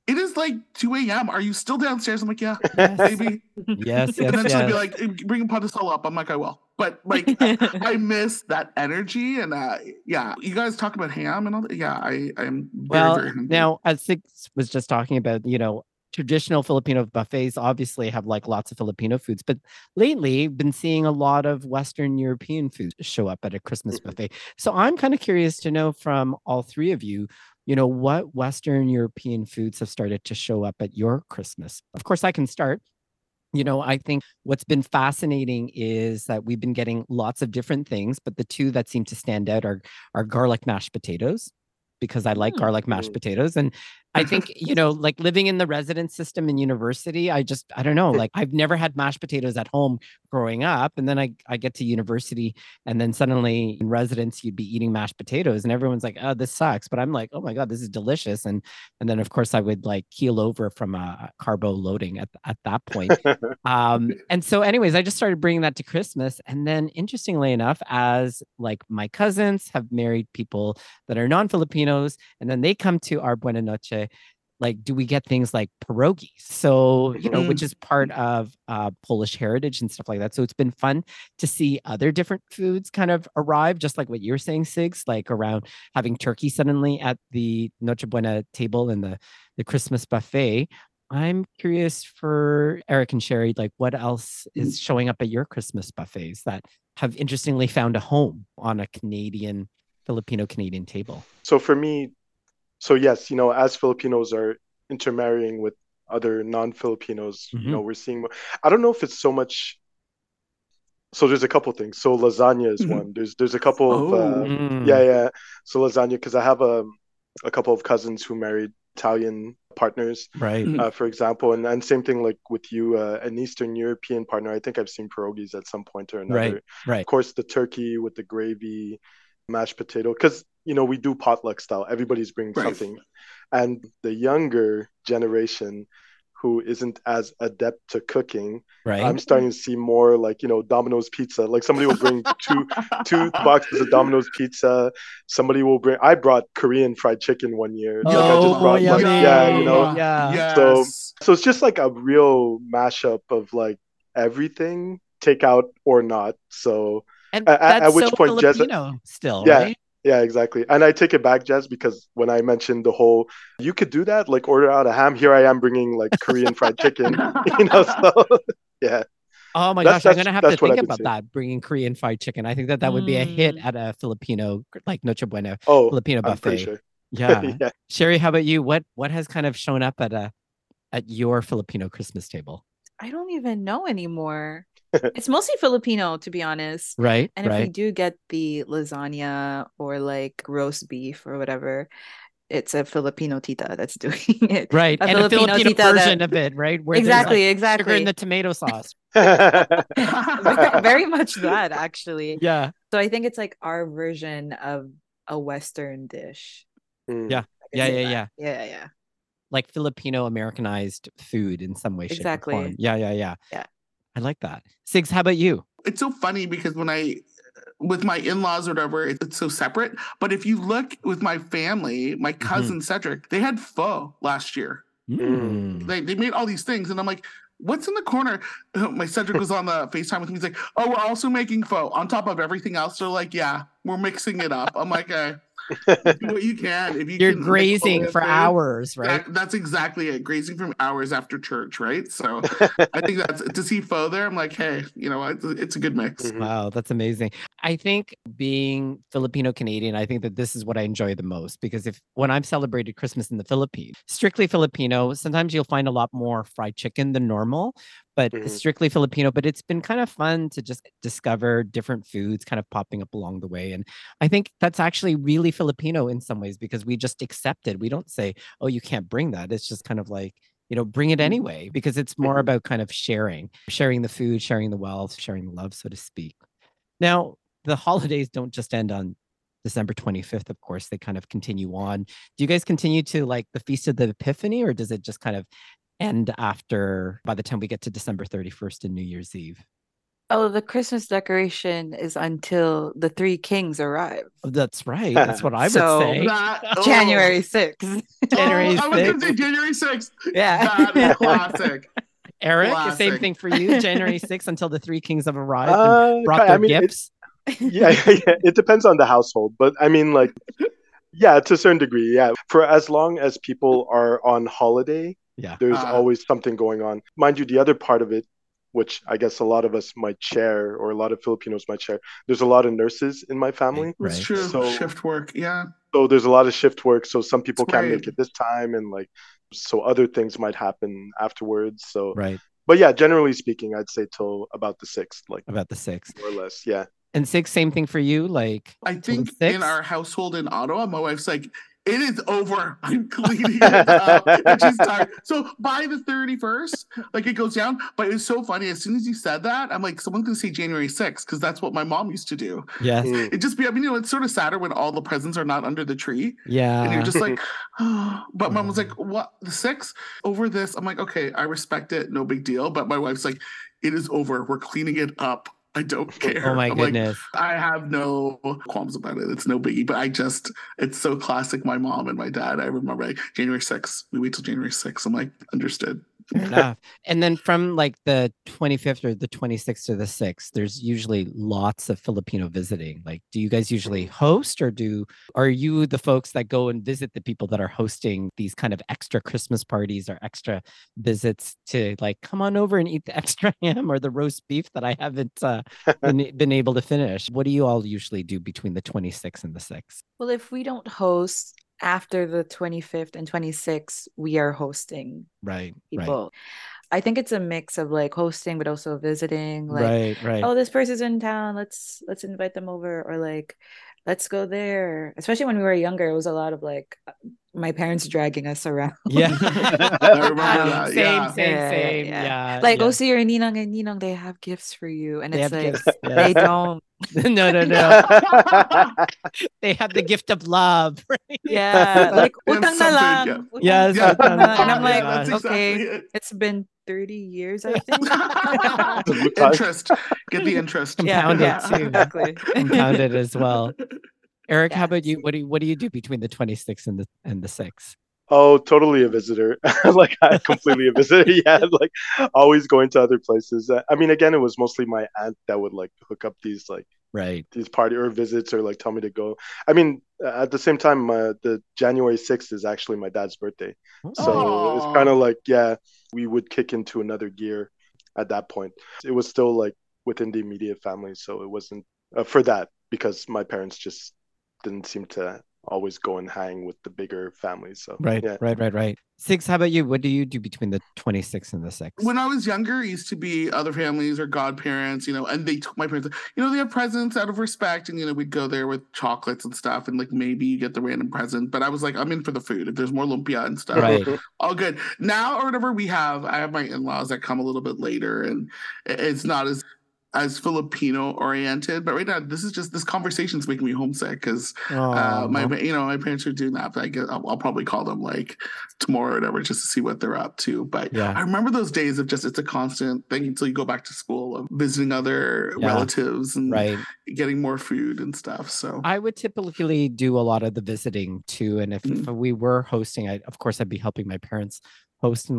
It is like 2 a.m. Are you still downstairs? I'm like, Yeah, maybe. yes, yes, and then she'll be like, "Eh, bring a pot of salt up. I'm like, I will. But like I miss that energy and uh yeah, you guys talk about ham and all that. Yeah, I I'm very, well, very hungry. now as Sigs was just talking about, you know, traditional Filipino buffets obviously have like lots of Filipino foods, but lately been seeing a lot of Western European foods show up at a Christmas Mhm. buffet. So I'm kind of curious to know from all three of you, you know, what Western European foods have started to show up at your Christmas. Of course, I can start. You know, I think what's been fascinating is that we've been getting lots of different things, but the two that seem to stand out are are garlic mashed potatoes because I like Mm. garlic mashed potatoes and I think, you know, like living in the residence system in university, I just I don't know, like I've never had mashed potatoes at home growing up and then I I get to university and then suddenly in residence you'd be eating mashed potatoes and everyone's like, "Oh, this sucks." But I'm like, "Oh my god, this is delicious." And and then of course I would like keel over from a carbo loading at at that point um and so anyways i just started bringing that to christmas and then interestingly enough as like my cousins have married people that are non-filipinos and then they come to our buena noche like do we get things like pierogies? So you know which is part of uh, polish heritage and stuff like that. So it's been fun to see other different foods kind of arrive just like what you're saying sigs like around having turkey suddenly at the noche buena table and the the christmas buffet. I'm curious for Eric and Shari, like what else is showing up at your Christmas buffets that have interestingly found a home on a Canadian, Filipino Canadian table? So for me, so yes, you know, as Filipinos are intermarrying with other non-Filipinos, Mhm. you know, we're seeing. I don't know if it's so much. So there's a couple things. So lasagna is Mhm. one. There's there's a couple of Oh. uh, Mm. yeah yeah. So lasagna because I have a a couple of cousins who married Italian partners, Right. Mm. uh, for example, and and same thing like with you, uh, an Eastern European partner. I think I've seen pierogies at some point or another. Right. Right. Of course, the turkey with the gravy, mashed potato, because you know we do potluck style. Everybody's bringing Right. something, and the younger generation who isn't as adept to cooking, Right. I'm starting to see more like you know Domino's pizza. Like somebody will bring two two boxes of Domino's pizza. Somebody will bring. I brought Korean fried chicken one year. Like, I just Oh, brought, like, yeah, you know. Yeah. Yes. So- So it's just like a real mashup of like everything, takeout or not. So And At- at which so point, Jess- Filipino still, Yeah. right? Yeah, exactly. And I take it back, Jess, because when I mentioned the whole, you could do that, like order out a ham. Here I am bringing like Korean fried chicken. You know, so yeah. Oh my That's- gosh, I'm gonna have to think about seeing. that. Bringing Korean fried chicken. I think that that would be a hit Mm. at a Filipino, like Noche Buena Oh, Filipino I'm buffet. sure. Yeah. yeah. Shari, how about you? What what has kind of shown up at a at your Filipino Christmas table? I don't even know anymore. it's mostly Filipino, to be honest. Right. And if we right. do get the lasagna or like roast beef or whatever, it's a Filipino tita that's doing it. Right. a and a Filipino Filipino tita that- version of it, right? Where exactly, like, exactly. sugar in the tomato sauce. very, very much that actually. yeah. So I think it's like our version of a Western dish. Mm. Yeah. I can Yeah, yeah, yeah, yeah. Like Filipino Americanized food in some way, shape, or Exactly. form. Yeah, yeah, yeah. Yeah. I like that. Sigs, how about you? it's so funny because when I, with my in laws or whatever, it's so separate. But if you look with my family, my cousin Cedric, they had pho last year. Mm. They, they made all these things. And I'm like, what's in the corner? My Cedric was on the FaceTime with me. He's like, oh, we're also making pho on top of everything else. They're like, yeah, we're mixing it up. I'm like, eh, do what you can. If you You're can grazing pho for food, hours, right? That, that's exactly it. Grazing from hours after church, right? So I think that's to see pho there. I'm like, hey, you know, what? it's a good mix. Mhm. Wow, that's amazing. I think being Filipino Canadian, I think that this is what I enjoy the most because if when I've celebrated Christmas in the Philippines, strictly Filipino, sometimes you'll find a lot more fried chicken than normal, but Mhm. strictly Filipino. But it's been kind of fun to just discover different foods kind of popping up along the way. And I think that's actually really Filipino in some ways because we just accept it. We don't say, oh, you can't bring that. It's just kind of like, you know, bring it anyway, because it's more Mhm. about kind of sharing, sharing the food, sharing the wealth, sharing the love, so to speak. Now, the holidays don't just end on December 25th, of course, they kind of continue on. Do you guys continue to like the Feast of the Epiphany, or does it just kind of end after by the time we get to December 31st and New Year's Eve? Oh, the Christmas decoration is until the three kings arrive. Oh, that's right. That's what I would So- say. That, oh. January 6th. January Oh, I was gonna 6th. say January 6th. yeah. That is classic. Eric, the same thing for you. January 6th until the three kings have arrived and Uh, brought I their mean, it- gifts. yeah, yeah, it depends on the household, but I mean, like, yeah, to a certain degree, yeah. For as long as people are on holiday, Yeah. there's Ah. always something going on. Mind you, the other part of it, which I guess a lot of us might share, or a lot of Filipinos might share, there's a lot of nurses in my family. That's Right. true. So- Shift work. Yeah. So there's a lot of shift work. So some people That's can't right. make it this time, and like, so other things might happen afterwards. So, Right. but yeah, generally speaking, I'd say till about the sixth, like About the sixth. more or less. Yeah. And Sigs, same thing for you. Like I think in our household in Ottawa, my wife's like, it is over. I'm cleaning it up. and she's tired. So by the 31st, like it goes down. But it's so funny. As soon as you said that, I'm like, someone's gonna say January 6th, because that's what my mom used to do. yes. Mm. It just be, I mean, you know, it's sort of sadder when all the presents are not under the tree. Yeah. And you're just like, oh. but mom was like, what? The six over this? I'm like, okay, I respect it. No big deal. But my wife's like, it is over. We're cleaning it up. I don't oh, care. oh my I'm like, goodness. I have no qualms about it. It's no biggie. But I just, it's so classic. My mom and my dad. I remember like, January 6th. We wait till January 6th. I'm like, understood. Fair enough. And then from like the 25th or the 26th to the 6th, there's usually lots of Filipino visiting. Like, do you guys usually host or do, are you the folks that go and visit the people that are hosting these kind of extra Christmas parties or extra visits to like come on over and eat the extra ham or the roast beef that I haven't uh, been, been able to finish? What do you all usually do between the 26th and the 6th? Well, if we don't host, after the 25th and 26th, we are hosting Right. Right. people. I think it's a mix of like hosting, but also visiting. Like, right. Right. oh, this person's in town. Let's let's invite them over, or like, let's go there. Especially when we were younger, it was a lot of like uh, my parents dragging us around. yeah. I remember Same, yeah. same, Yeah, same. Oh, yeah. Yeah. like, yeah. go see your ninang and ninang. They have gifts for you, and They it's like gifts, they don't. no, no, no. they have the gift of love. Right? Yeah, like And utang na lang. yeah. Yes, na utang lang. na and I'm like, Yeah, okay, exactly it. it's been 30 years, I think. interest. Get the interest. Compound yeah, it yeah, too. exactly. Compounded as well. Eric, how about you? What do you what do you do between the 26th and the and the 6th? Oh, totally a visitor. like I completely a visitor. Yeah, like always going to other places. Uh, I mean, again, it was mostly my aunt that would like hook up these like Right. these party or visits or like tell me to go. I mean, uh, at the same time, uh, the January sixth is actually my dad's birthday, so Aw. it's kind of like yeah, we would kick into another gear at that point. It was still like within the immediate family, so it wasn't uh, for that because my parents just didn't seem to always go and hang with the bigger families. So Right, yeah. right, right, right. Sigs, how about you? What do you do between the 26th and the 6th? When I was younger, it used to be other families or godparents, you know, and they took my parents, you know, they have presents out of respect, and you know, we'd go there with chocolates and stuff, and like maybe you get the random present. But I was like, I'm in for the food. If there's more lumpia and stuff, Right. all good. Now or whatever we have, I have my in-laws that come a little bit later, and it's not as as Filipino oriented. But right now, this is just this conversation's making me homesick because uh, my you know my parents are doing that. But I guess I'll, I'll probably call them like tomorrow or whatever just to see what they're up to. But Yeah. I remember those days of just it's a constant thing until you go back to school of visiting other Yeah. relatives and right. getting more food and stuff. So I would typically do a lot of the visiting too. And if, Mm. if we were hosting, I of course I'd be helping my parents host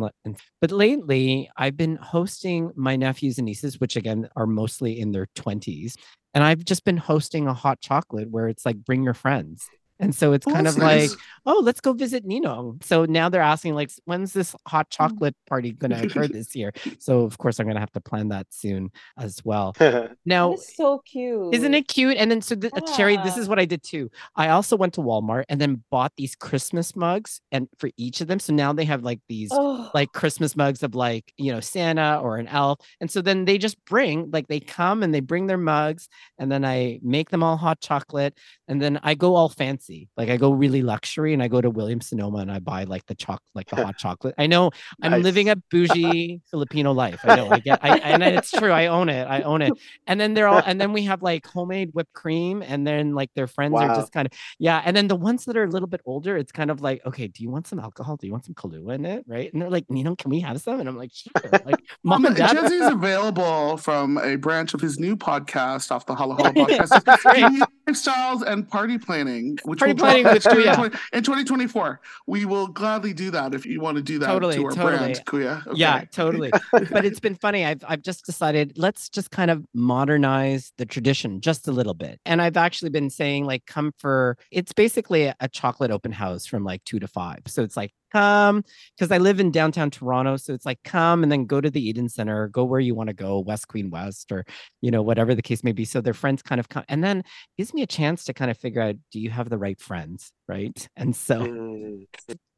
but lately I've been hosting my nephews and nieces, which again are mostly in their 20s. And I've just been hosting a hot chocolate where it's like bring your friends. And so it's Oh, kind that's of like, oh, let's go visit Nino. So now they're asking, like, when's this hot chocolate party going to occur this year? So of course I'm going to have to plan that soon as well. Now, That is so cute. isn't it cute? And then so th- uh, Shari, this is what I did too. I also went to Walmart and then bought these Christmas mugs and for each of them. So now they have like these Oh, like Christmas mugs of like, you know, Santa or an elf. And so then they just bring, like they come and they bring their mugs and then I make them all hot chocolate. And then I go all fancy. Like I go really luxury and I go to Williams Sonoma and I buy like the choc like the hot chocolate. I know I'm living a bougie Filipino life. I know I get I and it's true. I own it. I own it. And then they're all and then we have like homemade whipped cream and then like their friends are just kind of yeah. And then the ones that are a little bit older, it's kind of like, okay, do you want some alcohol? Do you want some Kahlua in it? Right. And they're like, Nino, can we have some? And I'm like, sure. Like mom oh and dad. Jezzie is available from a branch of his new podcast off the Halo Halo podcast. That's right. Unique Lifestyles and party planning, which Party planning, drop which- in, yeah. 2020 in 2024. We will gladly do that if you want to do that Totally, to our totally. brand, Kuya. Yeah, totally. but it's been funny. I've I've just decided let's just kind of modernize the tradition just a little bit. And I've actually been saying like come for it's basically a, chocolate open house from like 2 to 5. So it's like come because I live in downtown Toronto, so it's like come and then go to the Eaton Centre, go where you want to go, West Queen West or you know whatever the case may be. So their friends kind of come and then gives me a chance to kind of figure out do you have the right friends, right? And so Mm.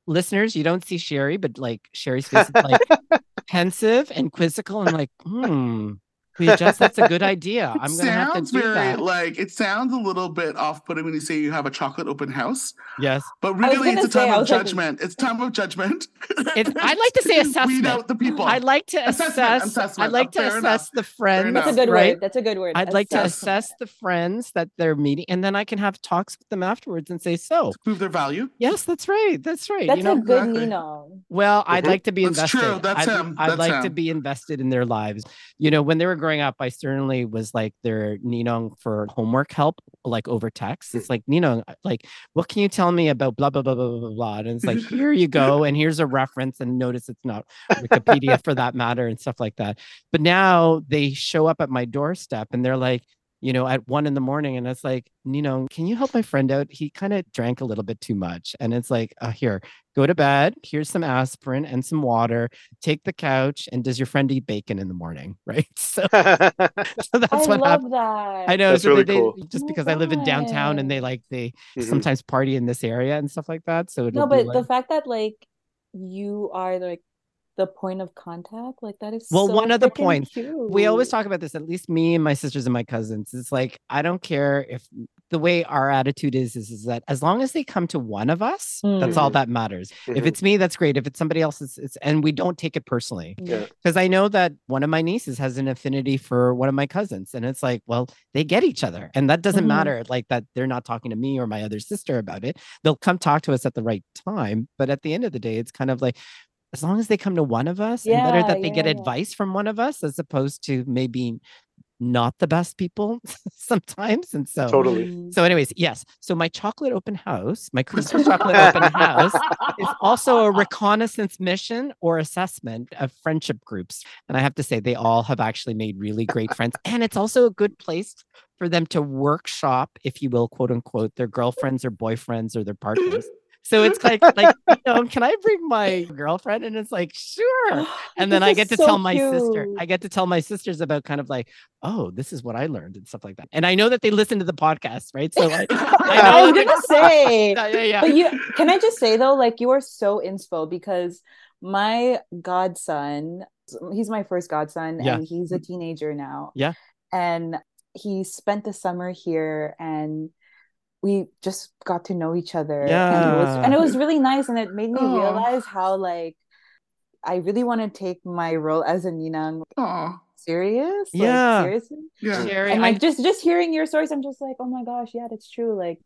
listeners, you don't see Shari, but like Shari's face is like pensive and quizzical and like, hmm, we just that's a good idea. I'm gonna have to sounds do very that. like it sounds a little bit off-putting when you say you have a chocolate open house, yes. but really it's a say, time I of was like- judgment. it's time of judgment. It's- I'd like to say Weed assessment. out the people. I'd like to Assessment, assess. assessment. I'd like to assess enough. the friends. That's a good right? word. That's a good word. I'd like to Assess. assess the friends that they're meeting, and then I can have talks with them afterwards and say, "So, prove their value. yes, that's right, that's right." That's you know, a good exactly. Nino. Well, I'd Mhm. like to be That's invested. true. That's I'd, him. I'd That's like to be invested in their lives. You know, when they were growing up, I certainly was like their Ninong for homework help, like over text. It's like, Ninong, uh, like, what can you tell me about blah, blah, blah, blah, blah, blah, blah. And it's like, here you go. And here's a reference. And notice it's not Wikipedia for that matter and stuff like that. But now they show up at my doorstep and they're like, you know, at one in the morning. And it's like, you know, can you help my friend out? He kind of drank a little bit too much. And it's like, uh, here, go to bed. Here's some aspirin and some water. Take the couch. And does your friend eat bacon in the morning? Right. So, so that's what I what love happened. that. I know. That's so really they, they- cool. just Oh my because I live in downtown and they like, they Mhm. sometimes party in this area and stuff like that. So No, be but the fact that like you are like the point of contact, like that is Well, so one of the freaking points- we always talk about this at least me and my sisters and my cousins it's like i don't care if the way our attitude is is, is that as long as they come to one of us that's all Mhm. that matters if Mhm. it's me that's great if it's somebody else it's, it's and we don't take it personally Yeah. because i know that one of my nieces has an affinity for one of my cousins and it's like well they get each other and that doesn't Mhm. matter like that they're not talking to me or my other sister about it they'll come talk to us at the right time but at the end of the day it's kind of like as long as they come to one of us and better that they get yeah, yeah. advice from one of us as opposed to maybe not the best people sometimes and so Totally. Mm. so anyways yes so my chocolate open house my christmas chocolate open house is also a reconnaissance mission or assessment of friendship groups and i have to say they all have actually made really great friends and it's also a good place for them to workshop if you will quote unquote their girlfriends or boyfriends or their partners so it's like like you know can i bring my girlfriend and it's like sure and then I get to so tell my sister. I get to tell my sisters about kind of like, oh, this is what I learned and stuff like that. And I know that they listen to the podcast, right? So I, I was gonna say, yeah, yeah, yeah. but you can I just say though, like you are so inspo because my godson, he's my first godson, Yeah. and he's a teenager now. Yeah. And he spent the summer here and we just got to know each other. And it was and it was really nice and it made me Aw. realize how like I really want to take my role as a Ninang Aw. serious. like, Yeah. seriously. Yeah. Shari, And I- like just just hearing your stories, I'm just like, oh my gosh, yeah, that's true. Like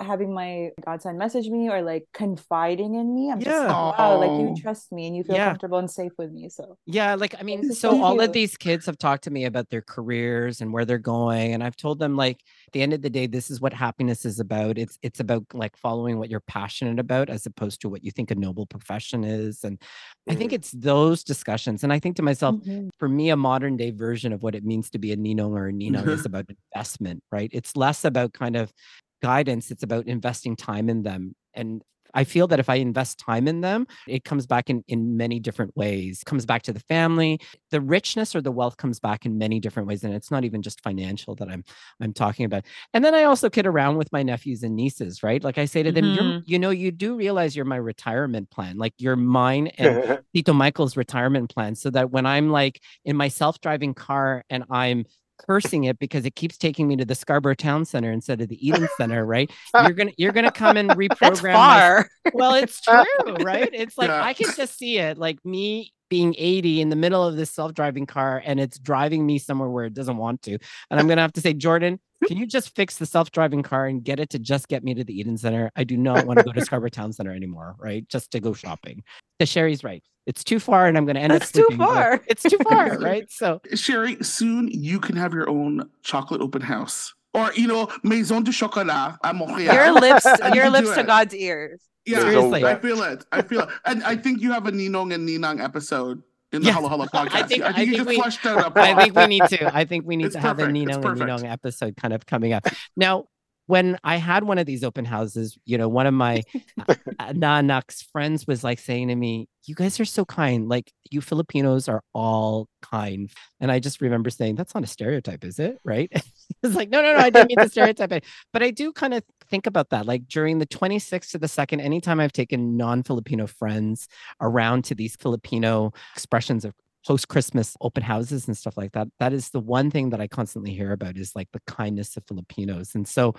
having my godson message me or like confiding in me. I'm just like, wow, like you trust me and you feel Yeah. comfortable and safe with me. So Yeah, like I mean, so so all of these kids have talked to me about their careers and where they're going, and I've told them like at the end of the day, this is what happiness is about. It's it's about like following what you're passionate about as opposed to what you think a noble profession is. And I think Mhm. it's those discussions. And I think to myself, Mhm. for me, a modern day version of what it means to be a Nino or a Ninong is about investment, right? It's less about kind of guidance, it's about investing time in them. And I feel that if I invest time in them, it comes back in, in many different ways. It comes back to the family. The richness or the wealth comes back in many different ways. And it's not even just financial that I'm I'm talking about. And then I also kid around with my nephews and nieces, right? Like I say to them, you're, Mhm. you know, you do realize you're my retirement plan. Like you're mine and Tito Michael's retirement plan so that when I'm like in my self-driving car and I'm cursing it because it keeps taking me to the Scarborough Town Center instead of the Eaton Centre, right? You're gonna you're gonna come and reprogram That's my- well, it's true, right? It's like Yeah. I can just see it like me being 80 in the middle of this self-driving car and it's driving me somewhere where it doesn't want to. And I'm gonna have to say, Jordan, can you just fix the self-driving car and get it to just get me to the Eaton Centre? I do not want to go to Scarborough Town Center anymore, right? Just to go shopping. The Shari's right. It's too far and I'm gonna end That's up too sleeping, but far. It's too far, right? So Shari, soon you can have your own chocolate open house. Or, you know, Maison du Chocolat à Montréal. Your lips, your lips to. God's ears. Yeah, Seriously. I feel it. I feel it. And I think you have a Ninong and Ninang episode in the Yes. Halo Halo I podcast. think- I I think you think just we- fleshed out a I plot. think we need to. I think we need It's to have a perfect. It's Ninong and. Ninong episode kind of coming up. Now, when I had one of these open houses, you know, one of my uh, Nanak's friends was like saying to me, You guys are so kind. Like, you Filipinos are all kind. And I just remember saying, That's not a stereotype, is it? Right? it's like, No, no, no, I didn't mean to stereotype it. But I do kind of think about that. Like, during the 26th to the 2nd, anytime I've taken non Filipino friends around to these Filipino expressions of post Christmas open houses and stuff like that. That is the one thing that I constantly hear about is like the kindness of Filipinos. And so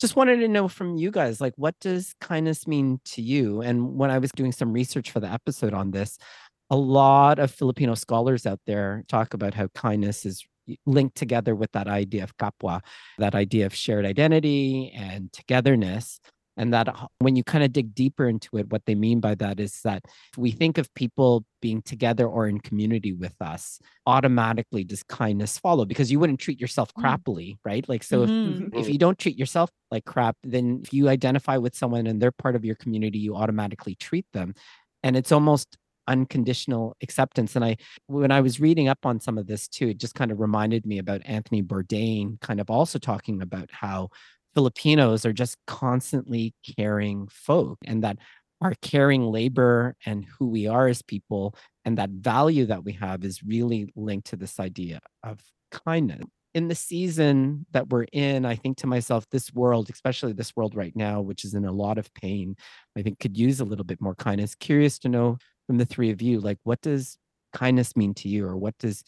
just wanted to know from you guys, like, what does kindness mean to you? And when I was doing some research for the episode on this, a lot of Filipino scholars out there talk about how kindness is linked together with that idea of kapwa, that idea of shared identity and togetherness. And that when you kind of dig deeper into it, what they mean by that is that we think of people being together or in community with us, automatically does kindness follow? Because you wouldn't treat yourself Mm. crappily, right? Like, so if Mhm. if you don't treat yourself like crap, then if you identify with someone and they're part of your community, you automatically treat them. And it's almost unconditional acceptance. And I, when I was reading up on some of this too, it just kind of reminded me about Anthony Bourdain, kind of also talking about how Filipinos are just constantly caring folk and that our caring labor and who we are as people and that value that we have is really linked to this idea of kindness in the season that we're in, I think to myself, this world, especially this world right now, which is in a lot of pain, I think could use a little bit more kindness. Curious to know from the three of you, like, what does kindness mean to you, or what does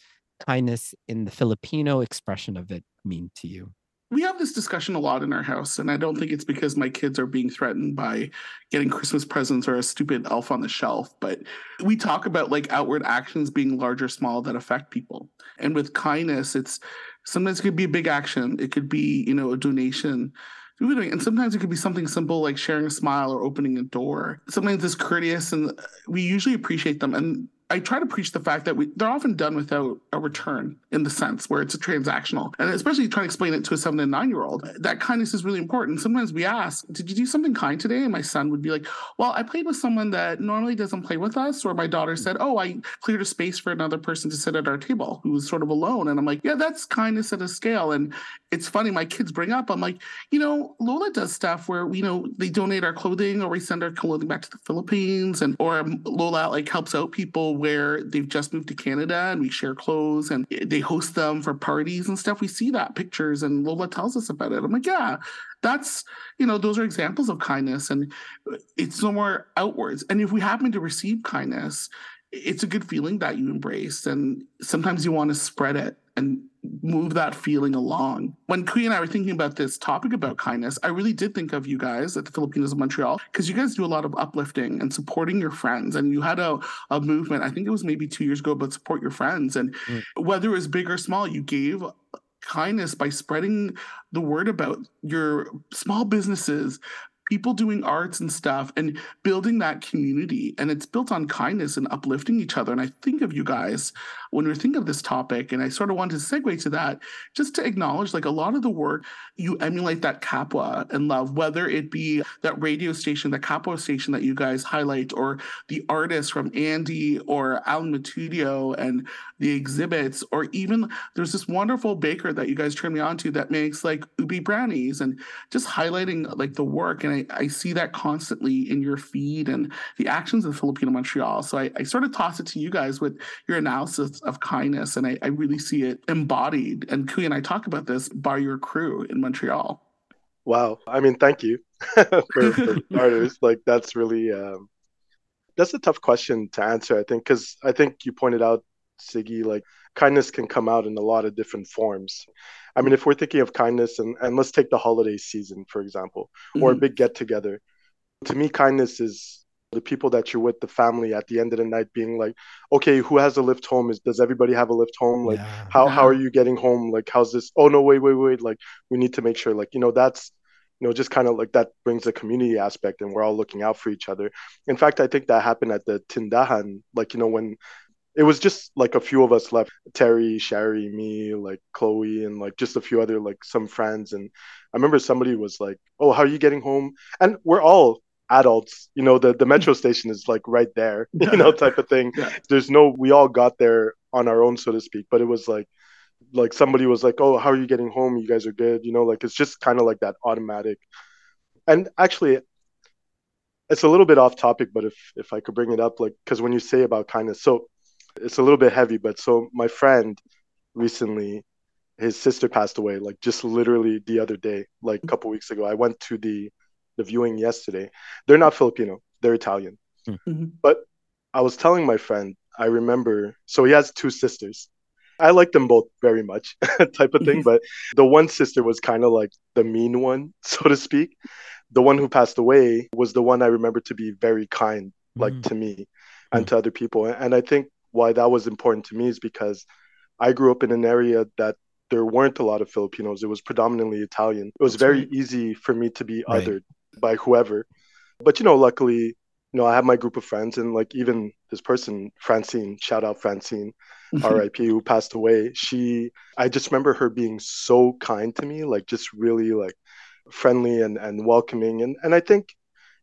kindness in the Filipino expression of it mean to you? We have this discussion a lot in our house, and I don't think it's because my kids are being threatened by getting Christmas presents or a stupid elf on the shelf, but we talk about like outward actions being large or small that affect people. And with kindness, it's sometimes it could be a big action, it could be, you know, a donation. And sometimes it could be something simple like sharing a smile or opening a door. Sometimes it's courteous, and we usually appreciate them. And I try to preach the fact that we they're often done without a return in the sense where it's a transactional. And especially trying to explain it to a seven and nine year old, that kindness is really important. Sometimes we ask, Did you do something kind today? And my son would be like, Well, I played with someone that normally doesn't play with us. Or my daughter said, Oh, I cleared a space for another person to sit at our table who was sort of alone. And I'm like, Yeah, that's kindness at a scale. And it's funny, my kids bring up, I'm like, you know, Lola does stuff where, you know, they donate our clothing or we send our clothing back to the Philippines and or Lola like helps out people where they've just moved to Canada and we share clothes and they host them for parties and stuff. We see that pictures and Lola tells us about it. I'm like, yeah, that's, you know, those are examples of kindness and it's somewhere outwards. And if we happen to receive kindness, it's a good feeling that you embrace. And sometimes you want to spread it and move that feeling along. When Kui and I were thinking about this topic about kindness, I really did think of you guys at the Filipinos of Montreal because you guys do a lot of uplifting and supporting your friends. And you had a, a movement, I think it was maybe two years ago, but support your friends. And mm. whether it was big or small, you gave kindness by spreading the word about your small businesses people doing arts and stuff and building that community. And it's built on kindness and uplifting each other. And I think of you guys when we think of this topic, and I sort of wanted to segue to that, just to acknowledge like a lot of the work you emulate that Kapwa and love, whether it be that radio station, the Kapwa station that you guys highlight, or the artists from Andy or Alan Matudio and the exhibits, or even there's this wonderful baker that you guys turned me on to that makes like ube brownies and just highlighting like the work. And I, I see that constantly in your feed and the actions of Filipino Montreal. So I, I sort of toss it to you guys with your analysis of kindness. And I, I really see it embodied. And Kui and I talk about this by your crew in Montreal. Wow. I mean, thank you for, for starters. Like, that's really, um, that's a tough question to answer, I think, because I think you pointed out, Sigi, like, kindness can come out in a lot of different forms. I mean, if we're thinking of kindness, and, and let's take the holiday season, for example, or mm-hmm. a big get together. To me, kindness is the people that you're with, the family at the end of the night being like, okay, who has a lift home? Is does everybody have a lift home? Like yeah. how how are you getting home? Like how's this? Oh no, wait, wait, wait. Like we need to make sure, like, you know, that's you know, just kind of like that brings the community aspect and we're all looking out for each other. In fact, I think that happened at the Tindahan, like, you know, when it was just like a few of us left. Terry Shari me like chloe and like just a few other like some friends. And i remember somebody was like oh how are you getting home? And we're all adults. You know the the metro station is like right there you know type of thing. Yeah. there's no we all got there on our own so to speak. But it was like like somebody was like oh how are you getting home? You guys are good you know like it's just kind of like that automatic. And actually it's a little bit off topic but if if i could bring it up like because when you say about kindness so it's a little bit heavy but so my friend recently his sister passed away like just literally the other day like a couple weeks ago i went to the the viewing yesterday. They're not Filipino, they're Italian. Hmm. Mm-hmm. But I was telling my friend, I remember, so he has two sisters. I like them both very much, type of thing. Mm-hmm. But the one sister was kind of like the mean one, so to speak. The one who passed away was the one I remember to be very kind, like mm. to me and mm. to other people. And I think why that was important to me is because I grew up in an area that there weren't a lot of Filipinos. It was predominantly Italian. It was That's very right. easy for me to be right. othered by whoever. But you know, luckily, you know, I have my group of friends, and like even this person, Francine, shout out Francine, R.I.P., who passed away. She, I just remember her being so kind to me, like just really like friendly and and welcoming, and and I think,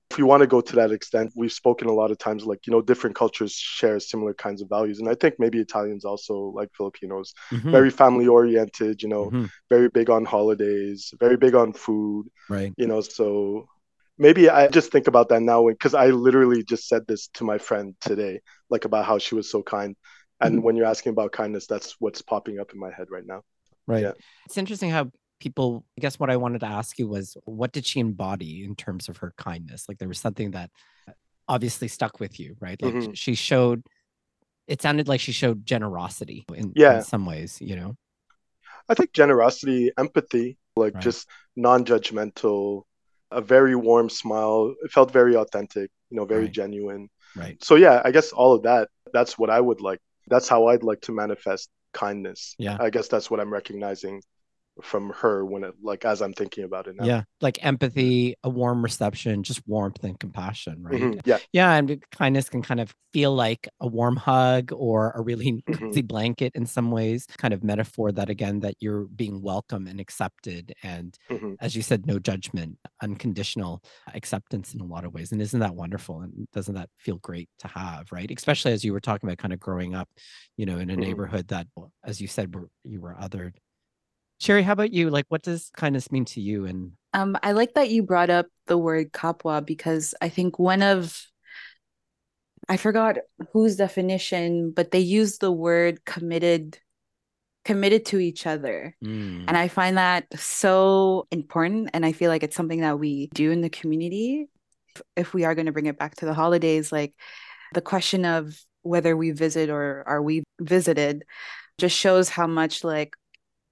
if you want to go to that extent, we've spoken a lot of times like, you know, different cultures share similar kinds of values. And I think maybe Italians also, like Filipinos, Mhm. very family oriented, you know, Mhm. very big on holidays, very big on food, Right. you know, so maybe I just think about that now because I literally just said this to my friend today, like about how she was so kind. And Mhm. when you're asking about kindness, that's what's popping up in my head right now. Right. Yeah. It's interesting how people, I guess what I wanted to ask you was what did she embody in terms of her kindness? Like there was something that obviously stuck with you, right? Like Mhm. she showed, it sounded like she showed generosity in, Yeah. in some ways, you know? I think generosity, empathy, like Right. just non-judgmental, a very warm smile. It felt very authentic, you know, very Right. genuine. Right. So yeah, I guess all of that, that's what I would like. That's how I'd like to manifest kindness. Yeah. I guess that's what I'm recognizing from her when it like as I'm thinking about it now. Yeah. Like empathy, a warm reception, just warmth and compassion, right? Mhm. Yeah. Yeah, and kindness can kind of feel like a warm hug or a really Mhm. cozy blanket in some ways, kind of metaphor that again that you're being welcome and accepted and Mhm. as you said no judgment, unconditional acceptance in a lot of ways. And isn't that wonderful and doesn't that feel great to have, right? Especially as you were talking about kind of growing up, you know, in a Mhm. neighborhood that as you said were you were othered. Shari, how about you? Like what does kindness mean to you and Um, I like that you brought up the word kapwa because I think one of I forgot whose definition, but they use the word committed committed to each other. Mm, And I find that so important. And I feel like it's something that we do in the community. If- If we are going to bring it back to the holidays, like the question of whether we visit or are we visited just shows how much like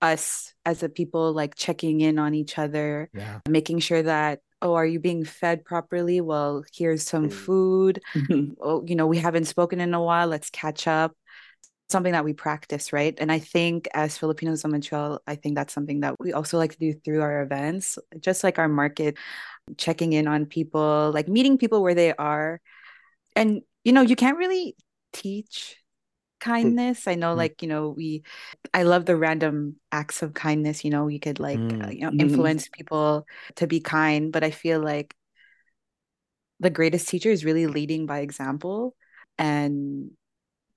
us as a people like checking in on each other, yeah. making sure that, oh, are you being fed properly? Well, here's some Mm. food. Oh, you know, we haven't spoken in a while. Let's catch up. Something that we practice, right? And I think as Filipinos in Montreal, I think that's something that we also like to do through our events, just like our market, checking in on people, like meeting people where they are. And, you know, you can't really teach kindness. I know, Mm. like, you know, we, I love the random acts of kindness, you know, you could like, uh, Mm. you know, influence people to be kind, but I feel like the greatest teacher is really leading by example. And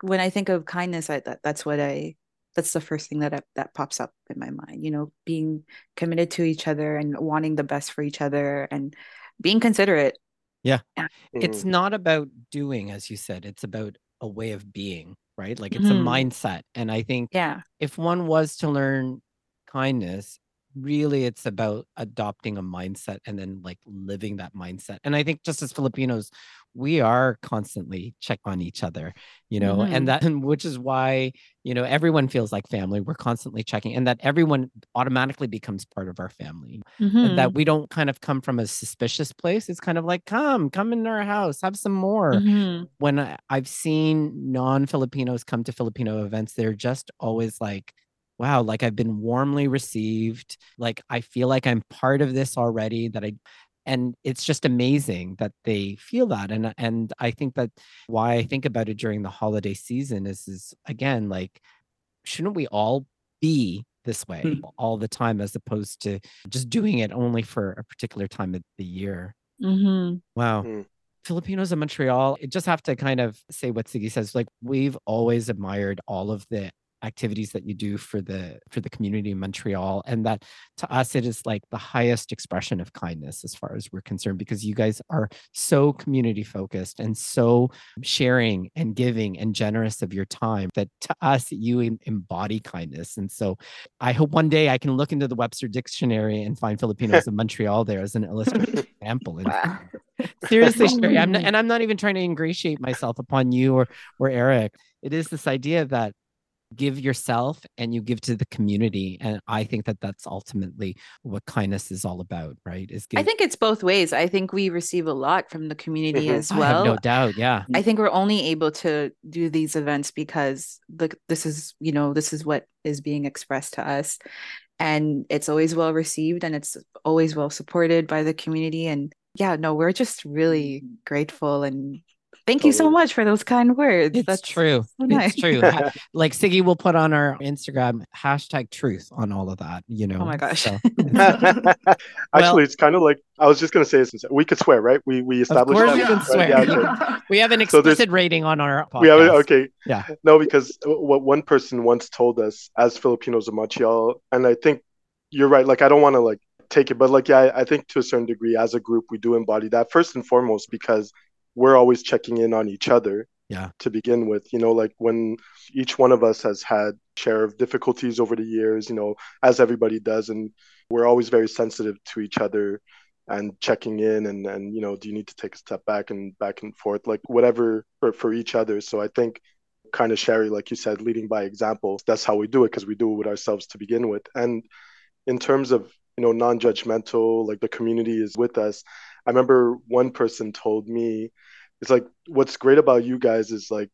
when I think of kindness, I that that's what I that's the first thing that I, that pops up in my mind. You know, being committed to each other and wanting the best for each other and being considerate. Yeah. It's Mhm. not about doing, as you said, it's about a way of being, right? Like it's a Mhm. mindset. And I think Yeah. if one was to learn kindness, really it's about adopting a mindset and then like living that mindset. And I think just as Filipinos, we are constantly check on each other, you know, Mhm. and that which is why, you know, everyone feels like family. We're constantly checking and that everyone automatically becomes part of our family. And that we don't kind of come from a suspicious place. It's kind of like, come, come in our house, have some more Mhm. when I, I've seen non-Filipinos come to Filipino events, they're just always like, wow, like I've been warmly received. Like I feel like I'm part of this already that I and it's just amazing that they feel that. And and I think that why I think about it during the holiday season is is again like shouldn't we all be this way Mm. all the time as opposed to just doing it only for a particular time of the year? Mhm. Wow. Mm. Filipinos in Montreal, I just have to kind of say what Sigi says. Like we've always admired all of the activities that you do for the for the community in Montreal. And that to us it is like the highest expression of kindness as far as we're concerned, because you guys are so community focused and so sharing and giving and generous of your time that to us you embody kindness. And so I hope one day I can look into the Webster Dictionary and find Filipinos in Montreal there as an illustrative example. Wow. seriously Shari, I'm not, and i'm not even trying to ingratiate myself upon you or or eric it is this idea that give yourself and you give to the community and i think that that's ultimately what kindness is all about right is give- I think it's both ways. I think we receive a lot from the community Mhm. as I have well. no doubt yeah I think we're only able to do these events because the this is, you know, this is what is being expressed to us. And it's always well received and it's always well supported by the community. And yeah, no, we're just really grateful and Thank you so much for those kind words. It's That's true. so nice. It's true. Like Sigi will put on our Instagram hashtag truth on all of that, you know. Oh my gosh. So, Actually, it's kind of like I was just gonna say this. We could swear, right? We we established course that. you can right? swear. Yeah, You okay. we have an So explicit rating on our podcast. We have it. Okay. Yeah. No, because what one person once told us as Filipinos of Montreal, and I think you're right. Like I don't want to like take it, but like yeah, I, I think to a certain degree, as a group, we do embody that first and foremost because we're always checking in on each other. Yeah. To begin with, you know, like when each one of us has had share of difficulties over the years, you know, as everybody does, and we're always very sensitive to each other and checking in and and you know do you need to take a step back and back and forth like whatever for, for each other so i think kind of Shari like you said leading by example that's how we do it because we do it with ourselves to begin with and in terms of you know non-judgmental like the community is with us i remember one person told me it's like what's great about you guys is like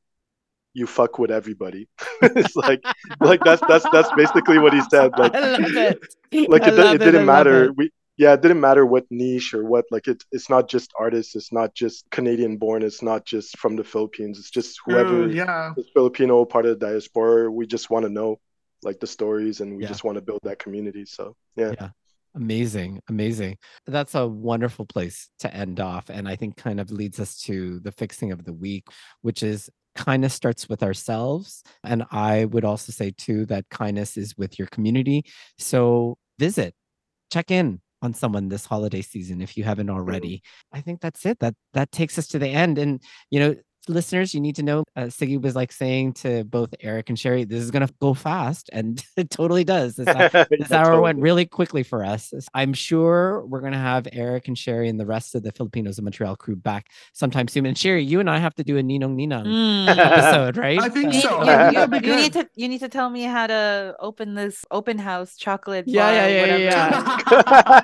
you fuck with everybody it's like like that's that's that's basically what he said like I love it. like I it, love it didn't I matter it. we yeah it didn't matter what niche or what like it, it's not just artists it's not just canadian born it's not just from the philippines it's just whoever True, yeah. is filipino part of the diaspora we just want to know like the stories and we Yeah. just want to build that community so yeah, Yeah. Amazing, amazing. That's a wonderful place to end off. And I think kind of leads us to the fixing of the week, which is kindness starts with ourselves. And I would also say, too, that kindness is with your community. So visit, check in on someone this holiday season if you haven't already. I think that's it. That that takes us to the end. And you know, listeners, you need to know uh, Sigi was like saying to both Eric and Shari, this is gonna go fast, and it totally does. This Yeah, this hour totally. went really quickly for us. I'm sure we're going to have Eric and Shari and the rest of the Filipinos of Montreal crew back sometime soon. And Shari, you and I have to do a Ninong Ninang Mm. episode, right? I think You, so. you- That'd you- you need to you need to tell me how to open this open house chocolate Yeah, bar, yeah, yeah, whatever.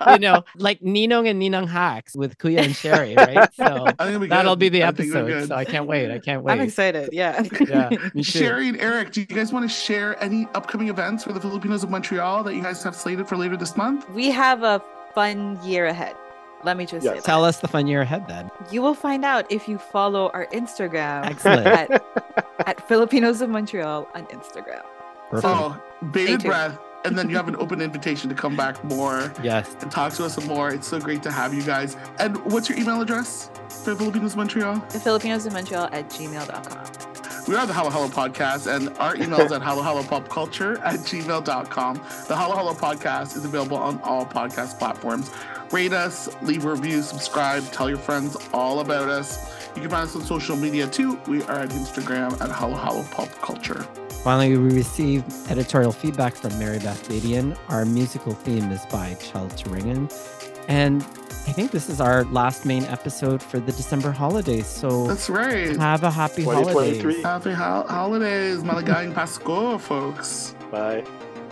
yeah. you know, like Ninong and Ninang hacks with Kuya and Shari, right? So I think it'll be that'll good. be the I think it'll be episode. So I can't wait. I can't wait. I'm excited. Yeah. Yeah. Shari and Eric, do you guys want to share any upcoming events for the Filipinos of Montreal that you guys have slated for later this month? we have a fun year ahead. Let me just say Yes. that. Tell us the fun year ahead then. You will find out if you follow our Instagram Excellent. at, at Filipinos of Montreal on Instagram. Perfect. Oh, bated breath. And then you have an open invitation to come back more Yes. and talk to us some more. It's so great to have you guys. And what's your email address for Filipinos of Montreal? The Filipinos of Montreal at gmail.com. We are the Halo Halo Podcast, and our email is at Halo Halo Pop Culture at gmail.com. The Halo Halo Podcast is available on all podcast platforms. Rate us, leave a review, subscribe, tell your friends all about us. You can find us on social media too. We are at Instagram at Halo Halo Pop Culture. Finally, we received editorial feedback from Mary Beth Badian. Our musical theme is by Chel Turingen. And I think this is our last main episode for the December holidays. So That's right. have a happy 2023. holidays. Happy ho- holidays, Maligayang Pasko, folks. bye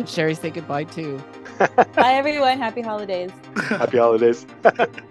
Shari, say goodbye too. Bye, everyone. Happy holidays. happy holidays